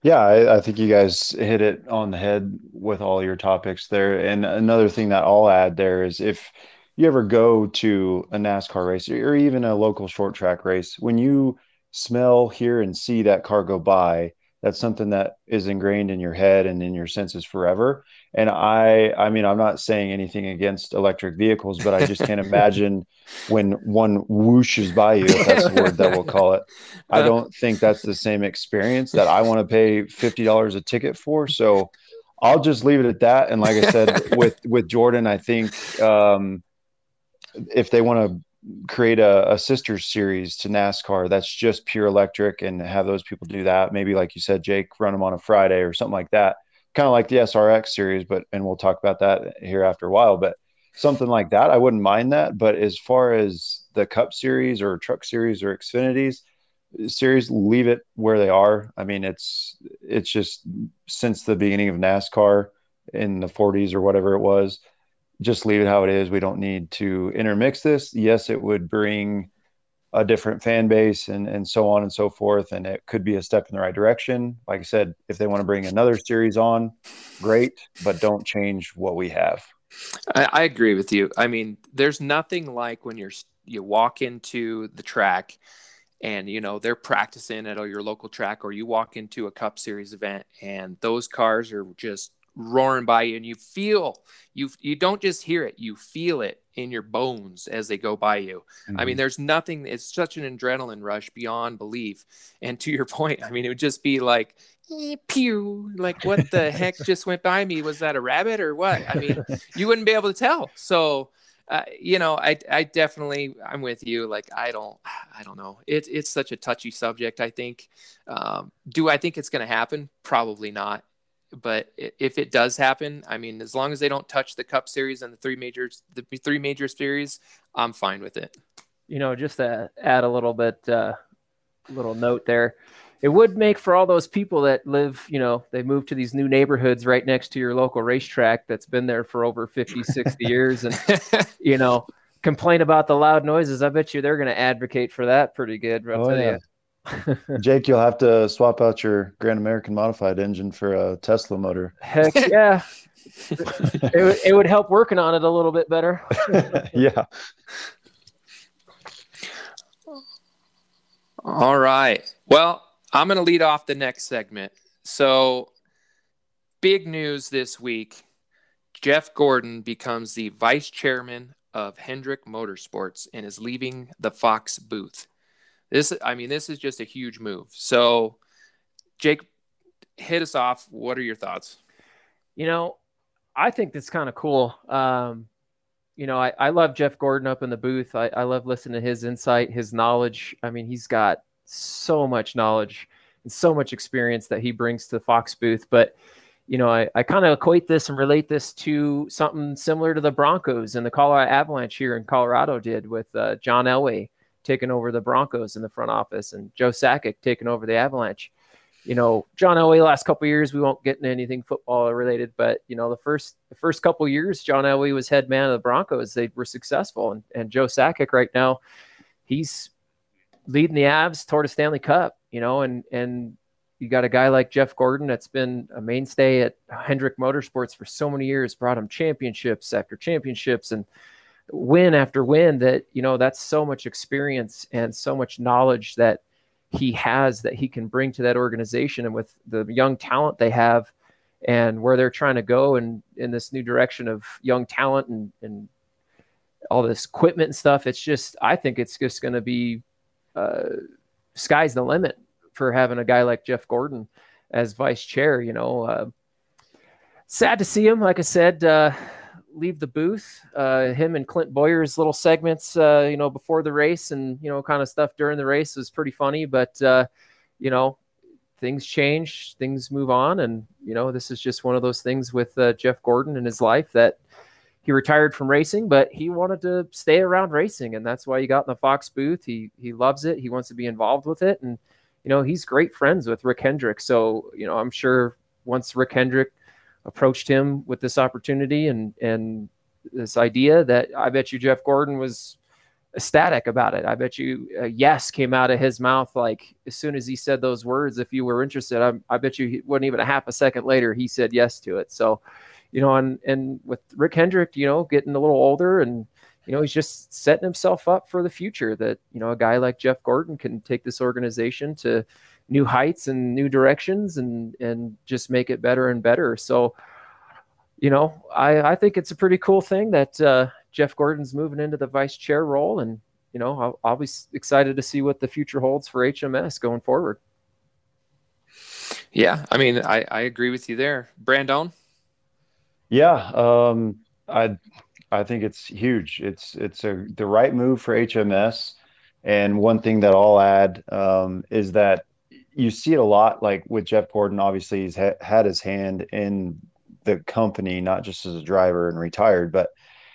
Yeah I, I, think you guys hit it on the head with all your topics there. And another thing that i'll add there is if you ever go to a nascar race or even a local short track race when you smell hear and see that car go by that's something that is ingrained in your head and in your senses forever. And i i mean i'm not saying anything against electric vehicles but i just can't imagine when one whooshes by you if that's the word that we'll call it. I uh. don't think that's the same experience that i want to pay $50 a ticket for. So i'll just leave it at that. And like i said with with jordan i think um if they want to create a, a sister series to NASCAR that's just pure electric and have those people do that. Maybe like you said, Jake, run them on a Friday or something like that. Kind of like the SRX series, but and we'll talk about that here after a while. But something like that, I wouldn't mind that. But as far as the Cup series or Truck series or Xfinities series, leave it where they are. I mean, it's it's just since the beginning of NASCAR in the 40s or whatever it was just leave it how it is. We don't need to intermix this. Yes, it would bring a different fan base and, and so on and so forth. And it could be a step in the right direction. Like I said, if they want to bring another series on, great, but don't change what we have. I, I agree with you. I mean, there's nothing like when you're you walk into the track and you know they're practicing at your local track or you walk into a cup series event and those cars are just roaring by you and you feel you you don't just hear it you feel it in your bones as they go by you. Mm-hmm. i mean mm-hmm. there's nothing it's such an adrenaline rush beyond belief. And to your point i mean it would just be like pew like what the heck just went by me? Was that a rabbit or what? I mean you wouldn't be able to tell. So uh, you know i i definitely i'm with you. Like i don't i don't know. It's it's such a touchy subject i think. Um, do i think it's going to happen? Probably not but if it does happen, I mean, as long as they don't touch the Cup Series and the three majors, the three major series, I'm fine with it. You know, just to add a little bit, uh, little note there, it would make for all those people that live, you know, they move to these new neighborhoods right next to your local racetrack that's been there for over 50, 60 years, and you know, complain about the loud noises. I bet you they're going to advocate for that pretty good. I'll oh, tell yeah. you. Jake, you'll have to swap out your Grand American modified engine for a Tesla motor. Heck yeah. it, it would help working on it a little bit better. yeah. All right. Well, I'm going to lead off the next segment. So, big news this week Jeff Gordon becomes the vice chairman of Hendrick Motorsports and is leaving the Fox booth. This, I mean, this is just a huge move. So, Jake, hit us off. What are your thoughts? You know, I think that's kind of cool. Um, you know, I, I love Jeff Gordon up in the booth. I, I love listening to his insight, his knowledge. I mean, he's got so much knowledge and so much experience that he brings to the Fox booth. But, you know, I, I kind of equate this and relate this to something similar to the Broncos and the Colorado Avalanche here in Colorado did with uh, John Elway taking over the Broncos in the front office and Joe Sakic taking over the Avalanche. You know, John Elway last couple years, we won't get into anything football related, but you know, the first the first couple years, John Elway was head man of the Broncos. They were successful, and, and Joe Sakic right now, he's leading the Avs toward a Stanley Cup. You know, and and you got a guy like Jeff Gordon that's been a mainstay at Hendrick Motorsports for so many years, brought him championships after championships, and win after win that you know that's so much experience and so much knowledge that he has that he can bring to that organization and with the young talent they have and where they're trying to go and in this new direction of young talent and, and all this equipment and stuff it's just i think it's just going to be uh, sky's the limit for having a guy like jeff gordon as vice chair you know uh, sad to see him like i said uh, leave the booth. Uh, him and Clint Bowyer's little segments, uh, you know, before the race and you know, kind of stuff during the race was pretty funny. But uh, you know, things change, things move on, and you know, this is just one of those things with uh, Jeff Gordon in his life that he retired from racing, but he wanted to stay around racing, and that's why he got in the Fox booth. He he loves it. He wants to be involved with it, and you know he's great friends with Rick Hendrick. So you know I'm sure once Rick Hendrick approached him with this opportunity and and this idea that I bet you Jeff Gordon was ecstatic about it. I bet you yes came out of his mouth like as soon as he said those words. If you were interested, I, I bet you he wasn't even a half a second later he said yes to it. So, you know, and and with Rick Hendrick, you know, getting a little older and you know he's just setting himself up for the future. That you know a guy like Jeff Gordon can take this organization to new heights and new directions and and just make it better and better. So. You know, I, I think it's a pretty cool thing that uh, Jeff Gordon's moving into the vice chair role, and you know I'll, I'll be excited to see what the future holds for HMS going forward. Yeah, I mean, I, I agree with you there, Brandon. Yeah, um, I I think it's huge. It's it's a the right move for HMS. And one thing that I'll add um, is that you see it a lot, like with Jeff Gordon. Obviously, he's ha- had his hand in the company, not just as a driver and retired, but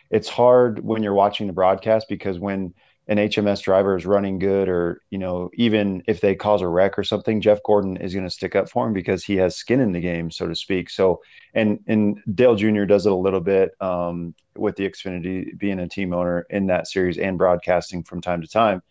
it's hard when you're watching the broadcast because when an HMS driver is running good, or you know, even if they cause a wreck or something, Jeff Gordon is going to stick up for him because he has skin in the game, so to speak. So, and and Dale Jr. does it a little bit um, with the Xfinity being a team owner in that series and broadcasting from time to time.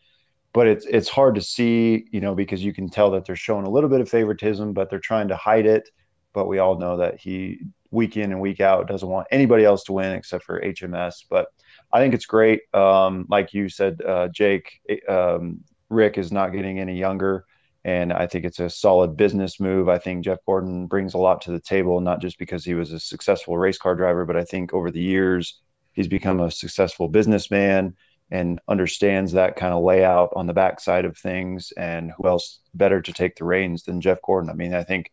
But it's it's hard to see, you know, because you can tell that they're showing a little bit of favoritism, but they're trying to hide it. But we all know that he week in and week out doesn't want anybody else to win except for HMS. But I think it's great. Um, like you said, uh, Jake, um, Rick is not getting any younger. And I think it's a solid business move. I think Jeff Gordon brings a lot to the table, not just because he was a successful race car driver, but I think over the years, he's become a successful businessman and understands that kind of layout on the backside of things. And who else better to take the reins than Jeff Gordon? I mean, I think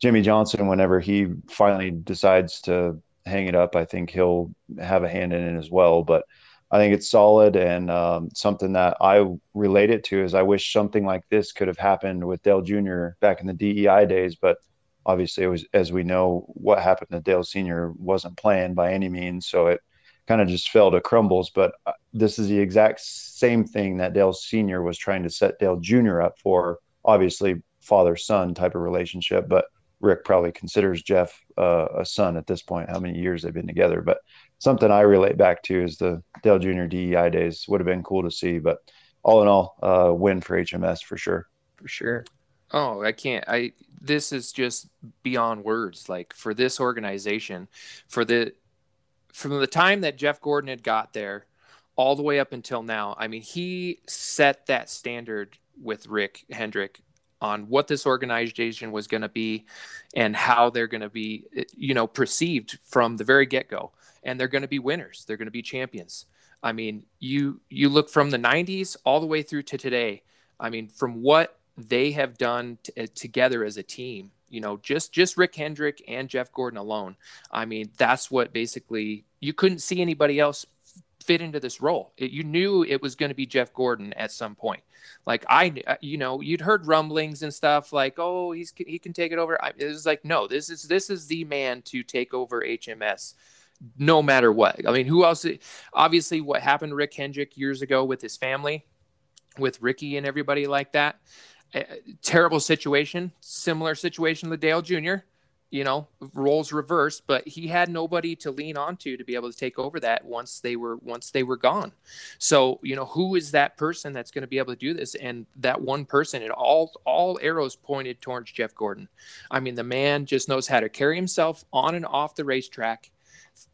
Jimmie Johnson, whenever he finally decides to hang it up, I think he'll have a hand in it as well. But I think it's solid and um, something that I relate it to is I wish something like this could have happened with Dale Jr. back in the DEI days, but obviously it was as we know what happened to Dale Sr. wasn't planned by any means, so it kind of just fell to crumbles. But uh, this is the exact same thing that Dale Sr. was trying to set Dale Jr. up for, obviously father son type of relationship, but Rick probably considers Jeff uh, a son at this point, how many years they've been together. But something I relate back to is the Dale Jr. DEI days would have been cool to see. But all in all, uh, win for HMS for sure. For sure. Oh, I can't. I this is just beyond words. Like for this organization, for the from the time that Jeff Gordon had got there, all the way up until now. I mean, he set that standard with Rick Hendrick on what this organization was going to be and how they're going to be you know perceived from the very get-go and they're going to be winners they're going to be champions i mean you you look from the 90s all the way through to today i mean from what they have done t- uh, together as a team you know just just rick hendrick and jeff gordon alone i mean that's what basically you couldn't see anybody else fit into this role. It, you knew it was going to be Jeff Gordon at some point. Like I, uh, you know, you'd heard rumblings and stuff like, oh, he's he can take it over. I, it was like, no, this is this is the man to take over HMS, no matter what. I mean, who else? Obviously, what happened to Rick Hendrick years ago with his family, with Ricky and everybody like that. Uh, terrible situation. Similar situation with Dale Jr you know, roles reversed, but he had nobody to lean onto to be able to take over that once they were once they were gone. So, you know, who is that person that's going to be able to do this? And that one person, it all all arrows pointed towards Jeff Gordon. I mean, the man just knows how to carry himself on and off the racetrack.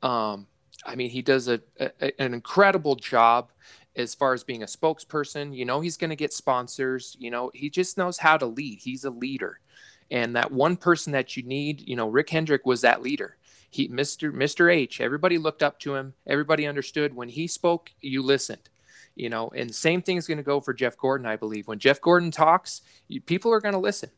Um, I mean, he does a, a an incredible job as far as being a spokesperson. You know, he's going to get sponsors. You know, he just knows how to lead. He's a leader and that one person that you need you know rick hendrick was that leader he mr mr h everybody looked up to him everybody understood when he spoke you listened you know and same thing is going to go for jeff gordon i believe when jeff gordon talks people are going to listen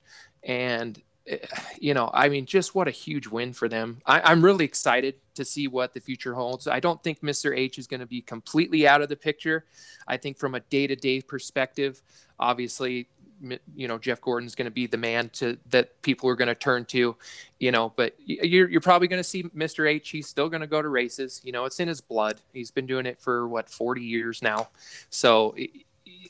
and you know i mean just what a huge win for them I, am really excited to see what the future holds i don't think mr h is going to be completely out of the picture i think from a day-to-day perspective obviously you know Jeff Gordon's going to be the man to that people are going to turn to, you know. But you're you're probably going to see Mr. H. He's still going to go to races. You know, it's in his blood. He's been doing it for what 40 years now. So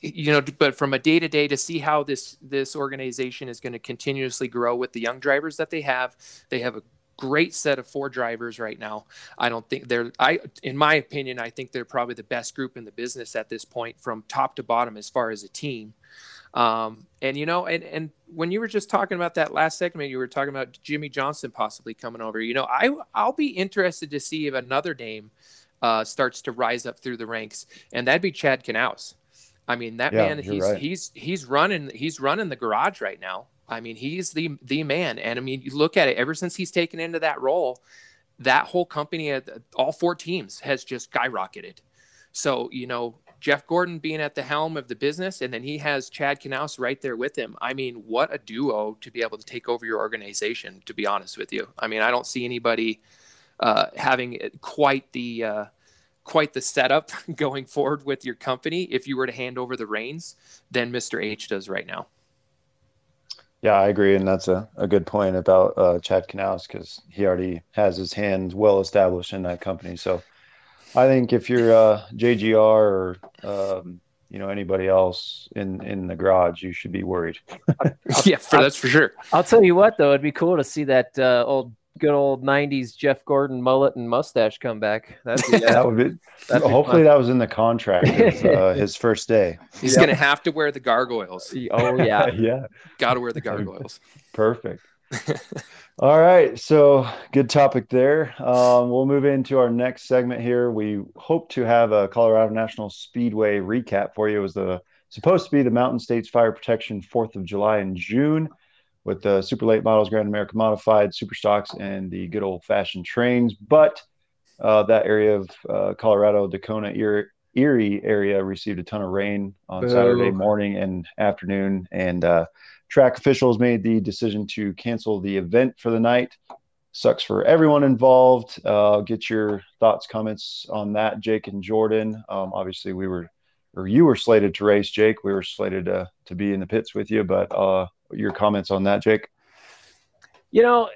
you know, but from a day to day to see how this this organization is going to continuously grow with the young drivers that they have. They have a great set of four drivers right now. I don't think they're I in my opinion, I think they're probably the best group in the business at this point from top to bottom as far as a team. Um, and you know, and and when you were just talking about that last segment, you were talking about Jimmie Johnson possibly coming over. You know, I I'll be interested to see if another name uh, starts to rise up through the ranks, and that'd be Chad Knaus. I mean, that yeah, man, he's right. he's he's running he's running the garage right now. I mean, he's the the man, and I mean, you look at it. Ever since he's taken into that role, that whole company, uh, all four teams, has just skyrocketed. So you know, Jeff Gordon being at the helm of the business, and then he has Chad Knaus right there with him. I mean, what a duo to be able to take over your organization. To be honest with you, I mean, I don't see anybody uh, having quite the uh, quite the setup going forward with your company if you were to hand over the reins than Mr. H does right now. Yeah, I agree, and that's a, a good point about uh, Chad Knaus because he already has his hand well established in that company. So I think if you're uh, JGR or um, you know anybody else in in the garage, you should be worried. yeah, for, that's for sure. I'll tell you what, though, it'd be cool to see that uh, old good old '90s Jeff Gordon mullet and mustache come back. That'd be, that would be. Hopefully, be that was in the contract. Of, uh, his first day. He's yep. gonna have to wear the gargoyles. Oh yeah, yeah. Got to wear the gargoyles. Perfect. All right, so good topic there. Um, we'll move into our next segment here. We hope to have a Colorado National Speedway recap for you. It was the supposed to be the Mountain States Fire Protection Fourth of July in June with the super late models, Grand American Modified, super stocks, and the good old fashioned trains. But uh, that area of uh, Colorado, Dacono, Erie, Erie, area received a ton of rain on Boo. Saturday morning and afternoon, and uh, track officials made the decision to cancel the event for the night. Sucks for everyone involved. Uh, get your thoughts, comments on that, Jake and Jordan. Um, obviously, we were, or you were slated to race, Jake. We were slated to to be in the pits with you, but uh, your comments on that, Jake? You know,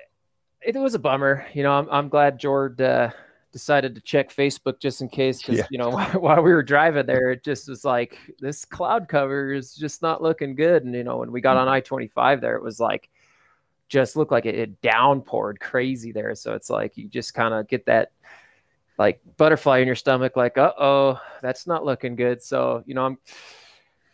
it was a bummer. You know, I'm, I'm glad Jord uh, decided to check Facebook just in case, because, yeah. you know, while we were driving there, it just was like this cloud cover is just not looking good. And, you know, when we got on I 25 there, it was like, just looked like it, it downpoured crazy there. So it's like you just kind of get that like butterfly in your stomach, like, uh oh, that's not looking good. So, you know, I'm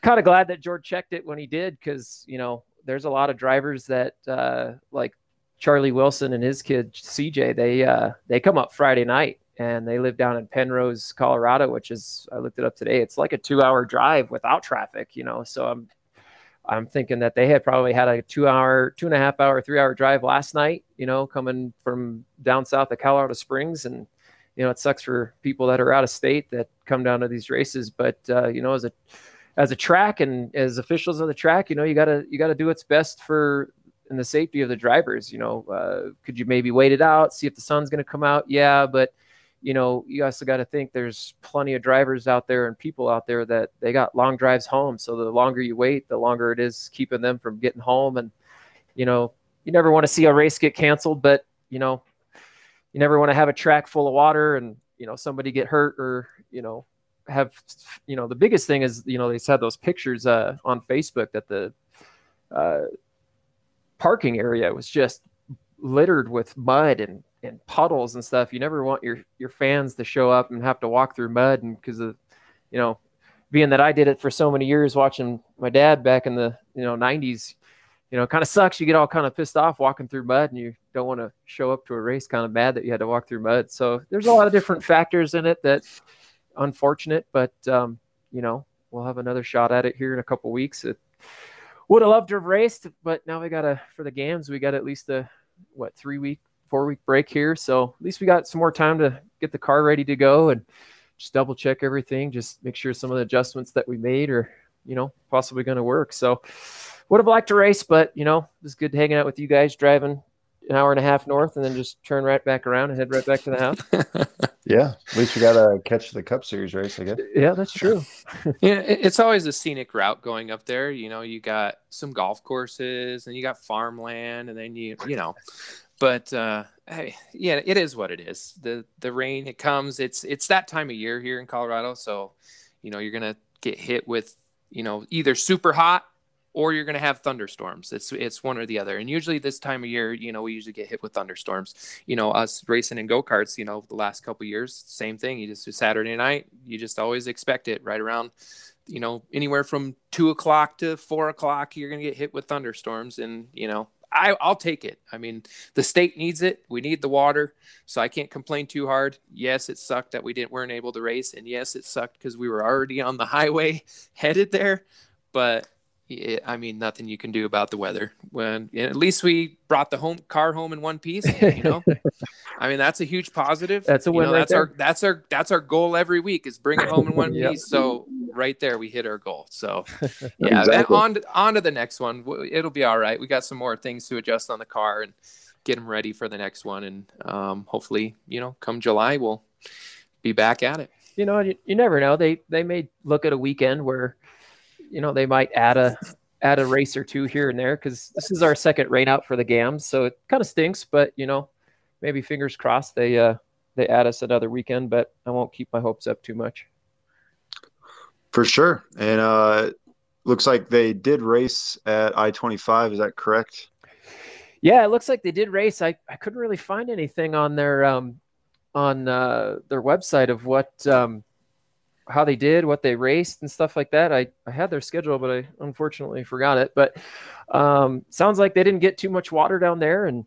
kind of glad that George checked it when he did because, you know, there's a lot of drivers that uh, like Charlie Wilson and his kid CJ. They uh, they come up Friday night and they live down in Penrose, Colorado, which is I looked it up today. It's like a two hour drive without traffic, you know. So I'm I'm thinking that they had probably had a two hour, two and a half hour, three hour drive last night, you know, coming from down south of Colorado Springs. And, you know, it sucks for people that are out of state that come down to these races. But, uh, you know, as a as a track and as officials of the track, you know, you gotta you gotta do what's best for in the safety of the drivers. You know, uh, could you maybe wait it out, see if the sun's gonna come out? Yeah, but you know, you also got to think there's plenty of drivers out there and people out there that they got long drives home. So the longer you wait, the longer it is keeping them from getting home. And you know, you never want to see a race get canceled, but you know, you never want to have a track full of water and you know somebody get hurt or you know have you know the biggest thing is you know they had those pictures uh, on Facebook that the uh, parking area was just littered with mud and, and puddles and stuff. You never want your your fans to show up and have to walk through mud and because of you know being that I did it for so many years watching my dad back in the you know 90s you know kind of sucks you get all kind of pissed off walking through mud and you don't want to show up to a race kind of mad that you had to walk through mud so there's a lot of different factors in it that unfortunate, but um, you know we'll have another shot at it here in a couple weeks. It would have loved to have raced, but now we got a for the games we got at least a what three week, four week break here. So at least we got some more time to get the car ready to go and just double check everything, just make sure some of the adjustments that we made are you know possibly going to work. So would have liked to race, but you know it was good hanging out with you guys driving an hour and a half north and then just turn right back around and head right back to the house. Yeah, at least you got to catch the Cup Series race, I guess. Yeah, that's true. yeah, it's always a scenic route going up there. You know, you got some golf courses and you got farmland, and then you, you know, but uh, hey, yeah, it is what it is. the The rain it comes. It's it's that time of year here in Colorado, so you know you're gonna get hit with you know either super hot or you're going to have thunderstorms. It's it's one or the other. And usually this time of year, you know, we usually get hit with thunderstorms. You know, us racing in go karts, you know, the last couple years, same thing. You just Saturday night, you just always expect it right around. You know, anywhere from two o'clock to four o'clock, you're going to get hit with thunderstorms, and you know, I, I'll take it. I mean, the state needs it. We need the water, so I can't complain too hard. Yes, it sucked that we didn't weren't able to race, and yes, it sucked because we were already on the highway headed there. But it, I mean, nothing you can do about the weather. When at least we brought the home car home in one piece. You know, I mean that's a huge positive. That's a win. You know, right that's there. our that's our that's our goal every week is bring it home in one Yep. piece. So right there, we hit our goal. So yeah, Exactly. on to, on to the next one. It'll be all right. We got some more things to adjust on the car and get them ready for the next one. And um, hopefully, you know, come July, we'll be back at it. you know, you, you never know. They they may look at a weekend where, you know, they might add a add a race or two here and there because this is our second rain out for the Gams, so it kind of stinks. But you know, maybe fingers crossed they uh they add us another weekend. But I won't keep my hopes up too much. For sure. And uh looks like they did race at I twenty five, is that correct? Yeah, it looks like they did race. I, I couldn't really find anything on their um on uh, their website of what um how they did, what they raced and stuff like that. I, I had their schedule, but I unfortunately forgot it. But um sounds like they didn't get too much water down there and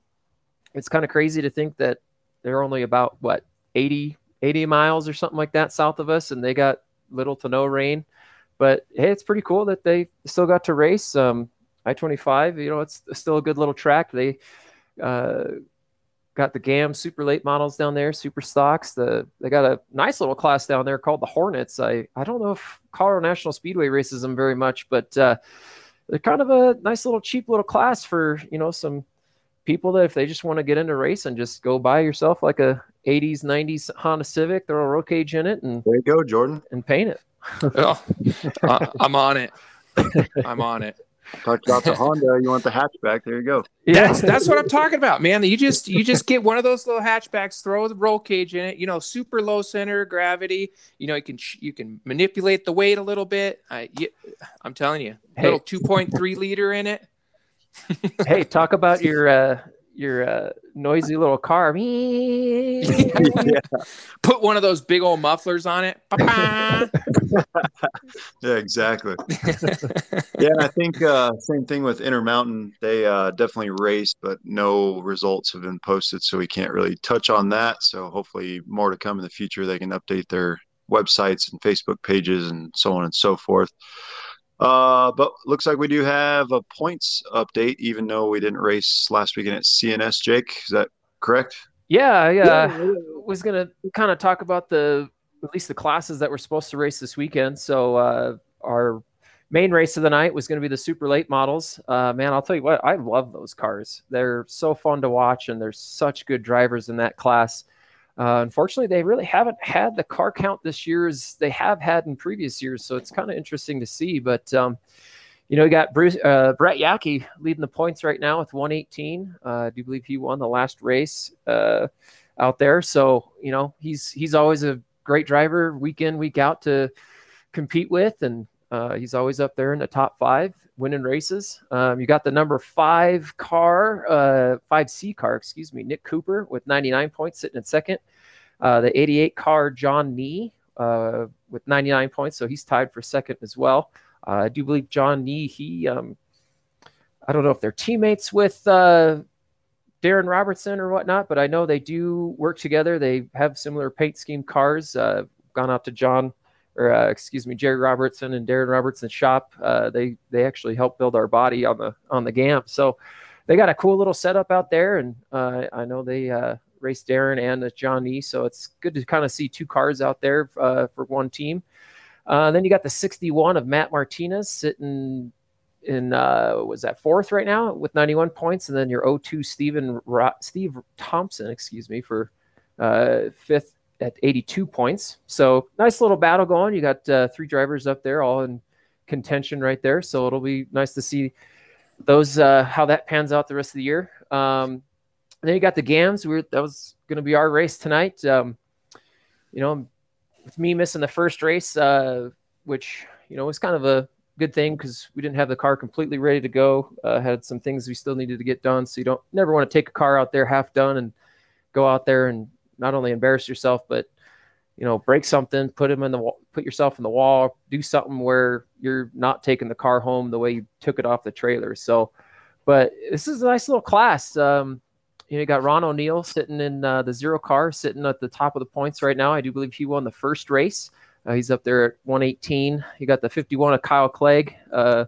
it's kind of crazy to think that they're only about what 80 80 miles or something like that south of us and they got little to no rain. But hey, it's pretty cool that they still got to race. Um I-25, you know, it's still a good little track. They uh, got the GAM super late models down there, super stocks. The they got a nice little class down there called the Hornets. I I don't know if Colorado National Speedway races them very much, but uh, they're kind of a nice little cheap little class for you know some people that if they just want to get into racing, just go buy yourself like a 80s 90s Honda Civic, throw a roll cage in it, and There you go, Jordan. and paint it. Oh, I- I'm on it. I'm on it. Talked about the Honda. You want the hatchback. There you go. That's that's what I'm talking about, man. You just you just get one of those little hatchbacks, throw the roll cage in it. You know, super low center of gravity. You know, you can you can manipulate the weight a little bit. I you, I'm telling you, Hey. little 2.3 liter in it. hey, talk about your uh, your uh, noisy little car. Put one of those big old mufflers on it. Pa-pa. Yeah, exactly. yeah, I think uh, same thing with Intermountain. They uh, definitely raced, but no results have been posted, so we can't really touch on that. So hopefully, more to come in the future. They can update their websites and Facebook pages and so on and so forth. Uh, but looks like we do have a points update, even though we didn't race last weekend at CNS. Jake, is that correct? Yeah, I uh, was gonna kind of talk about the at least the classes that were supposed to race this weekend. So uh, our main race of the night was going to be the super late models. Uh, man, I'll tell you what, I love those cars. They're so fun to watch, and there's such good drivers in that class. Uh, unfortunately, they really haven't had the car count this year as they have had in previous years, so it's kind of interesting to see. But um, you know, you got Bruce, uh, Brett Yackey leading the points right now with 118. Uh, I do believe he won the last race uh, out there. So you know, he's he's always a great driver, week in week out to compete with, and uh, he's always up there in the top five, winning races. Um, you got the number five car, uh, five C car, excuse me, Nick Cooper with 99 points, sitting in second. Uh, the 88 car, John Nee, uh, with 99 points, so he's tied for second as well. Uh, I do believe John Nee, he, um, I don't know if they're teammates with uh, Darren Robertson or whatnot, but I know they do work together. They have similar paint scheme cars. Uh, gone out to John, or uh, excuse me, Jerry Robertson and Darren Robertson's shop. Uh, they they actually help build our body on the on the Gamp. So they got a cool little setup out there, and uh, I know they uh, race Darren and John Nee. So it's good to kind of see two cars out there uh, for one team. Then you got the 61 of Matt Martinez sitting in uh, was that fourth right now with 91 points, and then your 0-2 Stephen Ro- Steve Thompson, excuse me, for uh, fifth at 82 points. So nice little battle going. You got uh, three drivers up there, all in contention right there. So it'll be nice to see those uh, how that pans out the rest of the year. Um, then you got the Gams. We that was going to be our race tonight. Um, you know, with me missing the first race, uh, which you know was kind of a good thing because we didn't have the car completely ready to go. Uh, had some things we still needed to get done. So you don't never want to take a car out there half done and go out there and not only embarrass yourself, but you know, break something, put him in the put yourself in the wall, do something where you're not taking the car home the way you took it off the trailer. So, but this is a nice little class. Um, you know, you got Ron O'Neill sitting in uh, the zero car, sitting at the top of the points right now. I do believe he won the first race. Uh, he's up there at 118. You got the 51 of Kyle Clegg. Uh,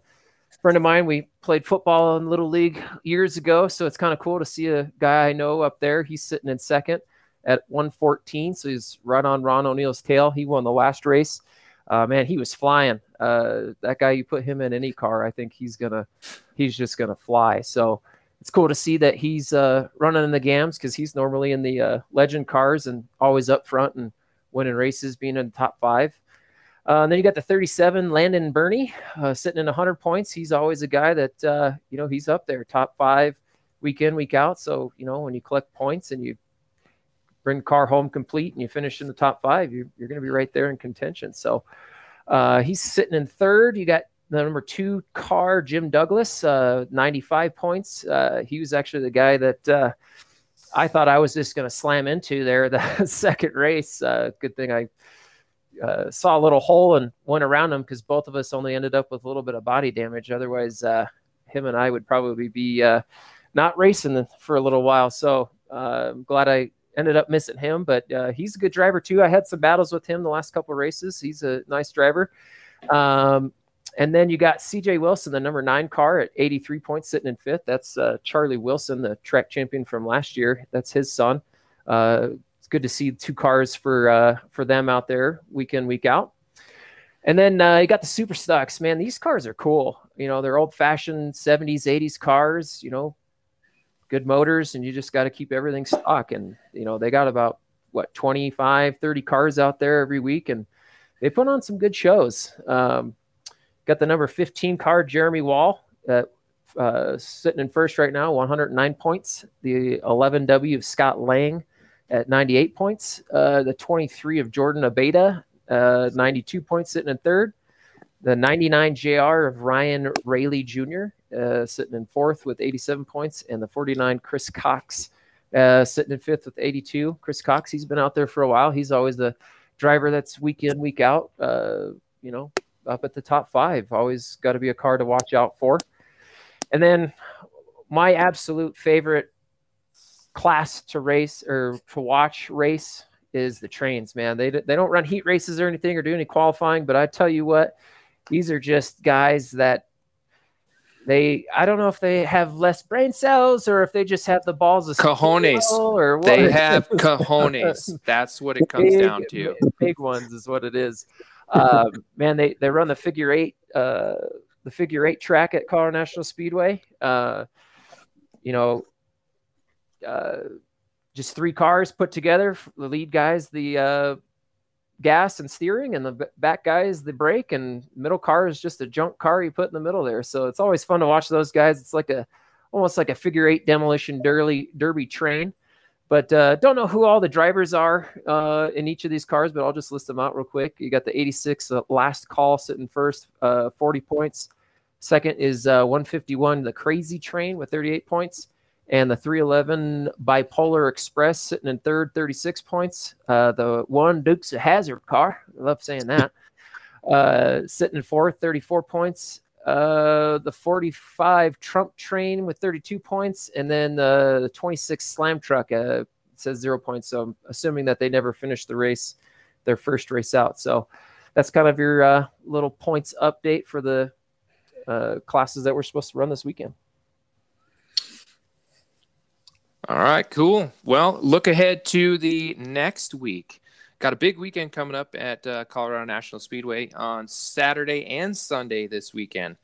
friend of mine, we played football in Little League years ago, so it's kind of cool to see a guy I know up there. He's sitting in second at 114, so he's right on Ron O'Neill's tail. He won the last race. Uh, man, he was flying. Uh, that guy, you put him in any car, I think he's gonna, he's just gonna fly. So it's cool to see that he's uh, running in the gams because he's normally in the uh, legend cars and always up front and winning races, being in the top five. Uh, and then you got the 37 Landon Burney uh, sitting in 100 points. He's always a guy that uh, you know he's up there, top five, week in, week out. So you know when you collect points and you bring the car home complete and you finish in the top five, you're, you're going to be right there in contention. So uh, he's sitting in third. You got the number two car, Jim Douglas, uh, 95 points. Uh, he was actually the guy that I thought I was just going to slam into there the second race. good thing I uh, saw a little hole and went around him because both of us only ended up with a little bit of body damage. Otherwise, uh, him and I would probably be uh, not racing for a little while. So uh, I'm glad I ended up missing him, but uh, he's a good driver too. I had some battles with him the last couple of races. He's a nice driver. Um, and then you got CJ Wilson, the number nine car at 83 points, sitting in fifth. That's uh, Charlie Wilson, the track champion from last year. That's his son Uh, it's good to see two cars for uh, for them out there week in week out. And then uh, you got the super stocks, man. These cars are cool. You know, they're old fashioned 70s, 80s cars, you know, good motors, and you just got to keep everything stock. And, you know, they got about what 25, 30 cars out there every week, and they put on some good shows. Um, got the number 15 car, Jeremy Wall, uh, uh, sitting in first right now, 109 points. The 11W of Scott Lang at 98 points. Uh, the 23 of Jordan Abeda, uh, 92 points, sitting in third. The 99 JR of Ryan Rayleigh Jr., uh, sitting in fourth with 87 points. And the 49 Chris Cox, uh, sitting in fifth with 82. Chris Cox, he's been out there for a while. He's always the driver that's week in, week out, you know, up at the top five. Always got to be a car to watch out for. And then my absolute favorite class to race or to watch race is the trains, man. They they don't run heat races or anything or do any qualifying, but I tell you what, these are just guys that they I don't know if they have less brain cells or if they just have the balls of cojones or what. They have cojones. That's what it comes big, down to. Big ones is what it is. Um, man, they they run the figure eight uh, the figure eight track at Colorado National Speedway. Uh, you know, uh, just three cars put together. The lead guy's the uh, gas and steering, and the back guy is the brake, and middle car is just a junk car you put in the middle there. So it's always fun to watch those guys. It's like a almost like a figure eight demolition derby derby train. But uh, don't know who all the drivers are uh, in each of these cars, but I'll just list them out real quick. You got the 86 uh, last call sitting first, uh, 40 points. Second is uh, 151, the crazy train with 38 points and the 311 Bipolar Express sitting in third, 36 points. Uh, the one Dukes of Hazzard car, I love saying that, sitting in fourth, 34 points. Uh, the 45 Trump Train with 32 points, and then the 26 Slam Truck uh, says zero points. So I'm assuming that they never finished the race, their first race out. So that's kind of your uh, little points update for the uh, classes that we're supposed to run this weekend. All right, cool. Well, look ahead to the next week. Got a big weekend coming up at uh, Colorado National Speedway on Saturday and Sunday this weekend.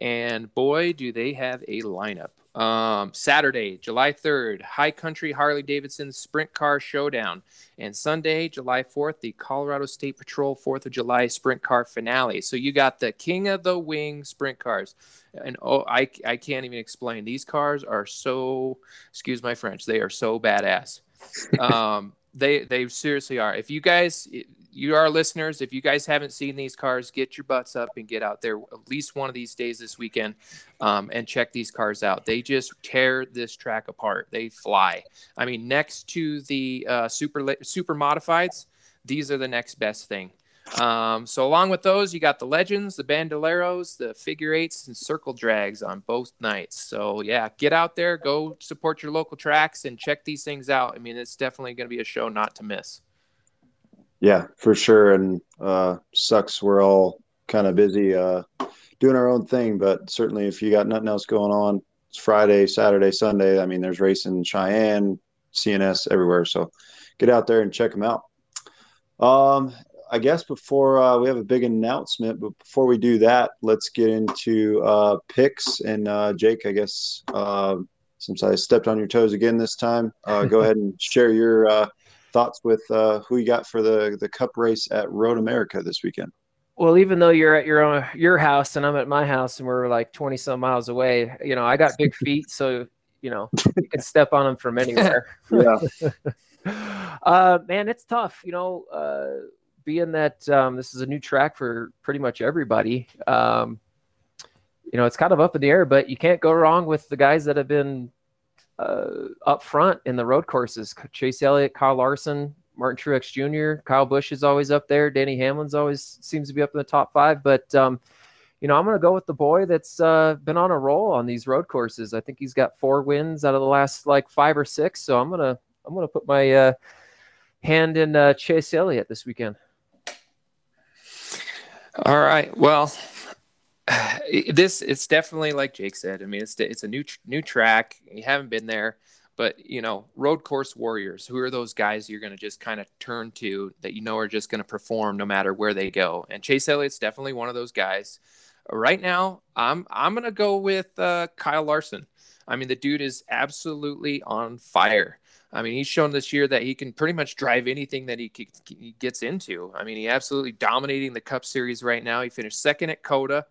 And boy, do they have a lineup. Um, Saturday, July 3rd, High Country Harley Davidson Sprint Car Showdown. And Sunday, July 4th, the Colorado State Patrol 4th of July Sprint Car Finale. So you got the King of the Wing Sprint Cars. And oh, I, I can't even explain. These cars are so, excuse my French, they are so badass. Um, they they seriously are. If you guys you are listeners, if you guys haven't seen these cars, get your butts up and get out there at least one of these days this weekend um, and check these cars out. They just tear this track apart. They fly. I mean, next to the uh, super super modifieds, these are the next best thing. Um, so along with those, you got the legends, the bandoleros, the figure eights, and circle drags on both nights. So yeah, get out there, go support your local tracks, and check these things out. I mean, it's definitely going to be a show not to miss. Yeah, for sure. And uh, sucks we're all kind of busy uh, doing our own thing, but certainly if you got nothing else going on, it's Friday, Saturday, Sunday. I mean, there's racing Cheyenne, CNS everywhere. So get out there and check them out. Um, I guess before uh, we have a big announcement, but before we do that, let's get into uh, picks. And uh, Jake, I guess uh, since I stepped on your toes again this time, uh, go ahead and share your uh, thoughts with uh, who you got for the the Cup race at Road America this weekend. Well, even though you're at your own your house and I'm at my house and we're like 20 some miles away, you know, I got big feet, so you know, you can step on them from anywhere. yeah. uh, man, it's tough. You know, uh, being that um, this is a new track for pretty much everybody. Um, you know, it's kind of up in the air, but you can't go wrong with the guys that have been uh, up front in the road courses. Chase Elliott, Kyle Larson, Martin Truex Jr., Kyle Busch is always up there. Denny Hamlin's always seems to be up in the top five. But um, you know, I'm going to go with the boy that's uh, been on a roll on these road courses. I think he's got four wins out of the last like five or six. So I'm gonna I'm gonna put my uh, hand in uh, Chase Elliott this weekend. All right. Well, this it's definitely like Jake said. I mean, it's it's a new new track. You haven't been there, but you know, road course warriors. Who are those guys you're going to just kind of turn to that you know are just going to perform no matter where they go? And Chase Elliott's definitely one of those guys. Right now, I'm I'm going to go with uh, Kyle Larson. I mean, the dude is absolutely on fire. I mean, he's shown this year that he can pretty much drive anything that he, he gets into. I mean, he absolutely dominating the Cup Series right now. He finished second at COTA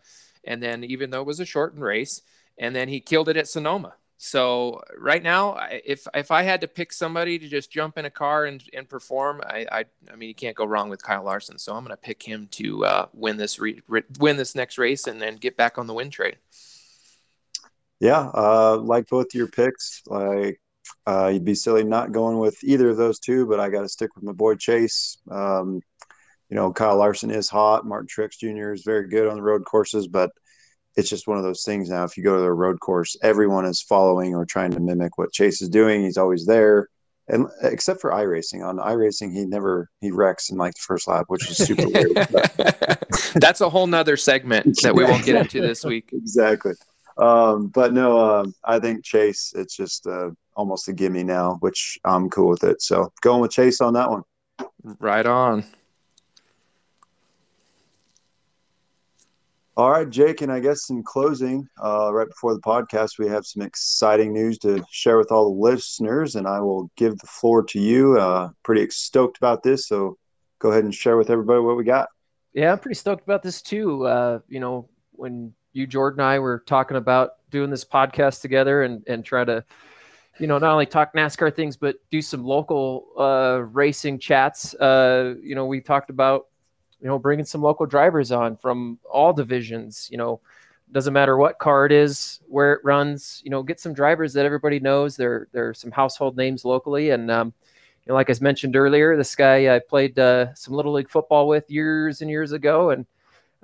and then even though it was a shortened race, and then he killed it at Sonoma. So right now, if if I had to pick somebody to just jump in a car and, and perform, I, I, I mean you can't go wrong with Kyle Larson. So I'm going to pick him to uh, win this re, re, win this next race and then get back on the win trade. Yeah, uh, like both your picks, like uh, you'd be silly not going with either of those two, but I got to stick with my boy Chase. Um, you know, Kyle Larson is hot. Martin Truex Jr. is very good on the road courses, but it's just one of those things now. If you go to the road course, everyone is following or trying to mimic what Chase is doing. He's always there. And except for iRacing, on iRacing, he never he wrecks in like the first lap, which is super weird. That's a whole nother segment that we won't get into this week. exactly. Um, but no, um, I think Chase, it's just uh, almost a gimme now, which I'm cool with it. So going with Chase on that one. Right on. All right, Jake, and I guess in closing, uh, right before the podcast, we have some exciting news to share with all the listeners, and I will give the floor to you. Uh, pretty stoked about this, so go ahead and share with everybody what we got. Yeah, I'm pretty stoked about this too. Uh, you know, when you, Jordan, and I were talking about doing this podcast together and and try to, you know, not only talk NASCAR things but do some local uh, racing chats. Uh, you know, we talked about you know, bringing some local drivers on from all divisions, you know, doesn't matter what car it is, where it runs, you know, get some drivers that everybody knows. There, there are some household names locally. And, um, you know, like I mentioned earlier, this guy I played uh, some little league football with years and years ago. And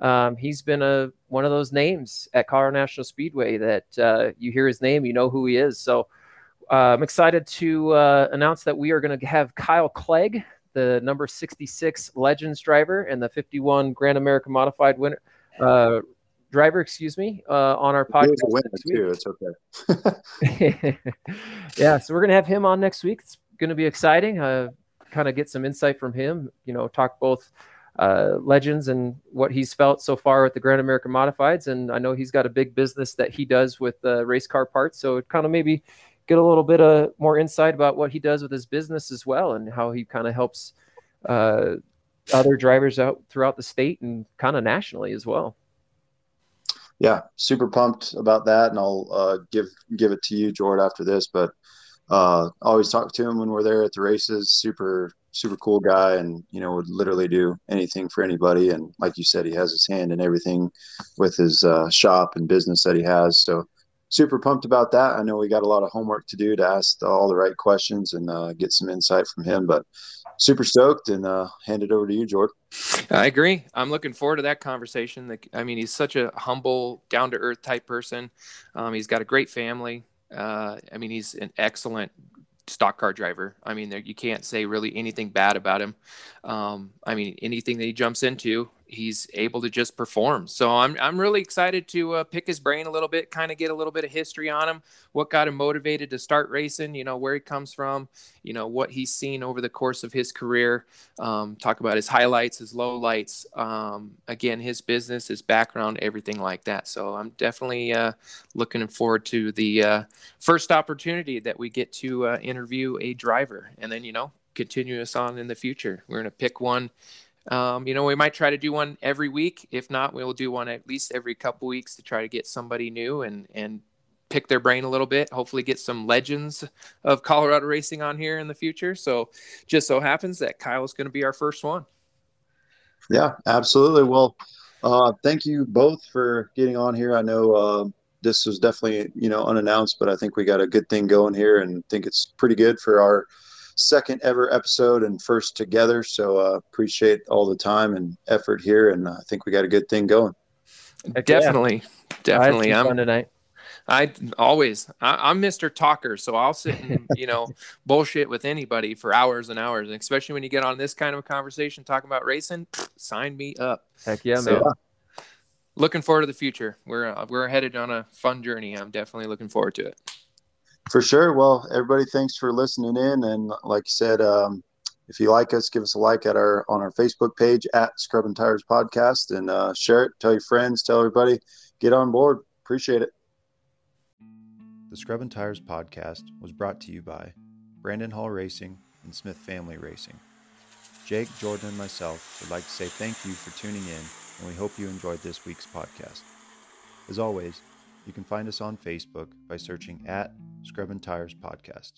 um, he's been a, one of those names at Colorado National Speedway that uh, you hear his name, you know who he is. So uh, I'm excited to uh, announce that we are going to have Kyle Clegg the number 66 Legends driver and the 51 Grand American Modified winner uh, driver, excuse me, uh, on our podcast. too. It's okay. yeah, so we're gonna have him on next week. It's gonna be exciting. Uh, kind of get some insight from him. You know, talk both uh, legends and what he's felt so far with the Grand American Modifieds. And I know he's got a big business that he does with uh, race car parts. So it kind of maybe get a little bit of more insight about what he does with his business as well and how he kind of helps uh, other drivers out throughout the state and kind of nationally as well. Yeah, super pumped about that, and I'll uh, give give it to you, Jord, after this. But uh, always talk to him when we're there at the races. Super super cool guy, and you know would literally do anything for anybody. And like you said, he has his hand in everything with his uh, shop and business that he has. So super pumped about that. I know we got a lot of homework to do to ask all the right questions and uh, get some insight from him, but super stoked and uh, hand it over to you, Jordan. I agree. I'm looking forward to that conversation. I mean, he's such a humble, down to earth type person. Um, he's got a great family. Uh, I mean, he's an excellent stock car driver. I mean, there, you can't say really anything bad about him. Um, I mean, anything that he jumps into, he's able to just perform. So I'm I'm really excited to uh, pick his brain a little bit, kind of get a little bit of history on him, what got him motivated to start racing, you know, where he comes from, you know, what he's seen over the course of his career. Um, talk about his highlights, his lowlights, um, again, his business, his background, everything like that. So I'm definitely uh, looking forward to the uh, first opportunity that we get to uh, interview a driver, and then you know continue us on in the future. We're going to pick one um, you know, we might try to do one every week. If not, we'll do one at least every couple weeks to try to get somebody new and and pick their brain a little bit. Hopefully, get some legends of Colorado racing on here in the future. So, just so happens that Kyle is going to be our first one. Yeah, absolutely. Well, uh, thank you both for getting on here. I know uh, this was definitely you know unannounced, but I think we got a good thing going here, and think it's pretty good for our second ever episode and first together. So uh, appreciate all the time and effort here, and I think we got a good thing going. Heck definitely, yeah. definitely. I'm tonight. I always I, am Mr. Talker, so I'll sit and you know bullshit with anybody for hours and hours, and especially when you get on this kind of a conversation talking about racing. Sign me up. Heck yeah, so, man. Looking forward to the future. We're uh, we're headed on a fun journey. I'm definitely looking forward to it. For sure. Well, everybody, thanks for listening in. And like you said, um, if you like us, give us a like at our on our Facebook page at Scrubbin' Tires Podcast and uh, share it. Tell your friends. Tell everybody. Get on board. Appreciate it. The Scrubbin' Tires Podcast was brought to you by Brandon Hall Racing and Smith Family Racing. Jake, Jordan, and myself would like to say thank you for tuning in, and we hope you enjoyed this week's podcast. As always, you can find us on Facebook by searching at Scrubbin' Tires Podcast.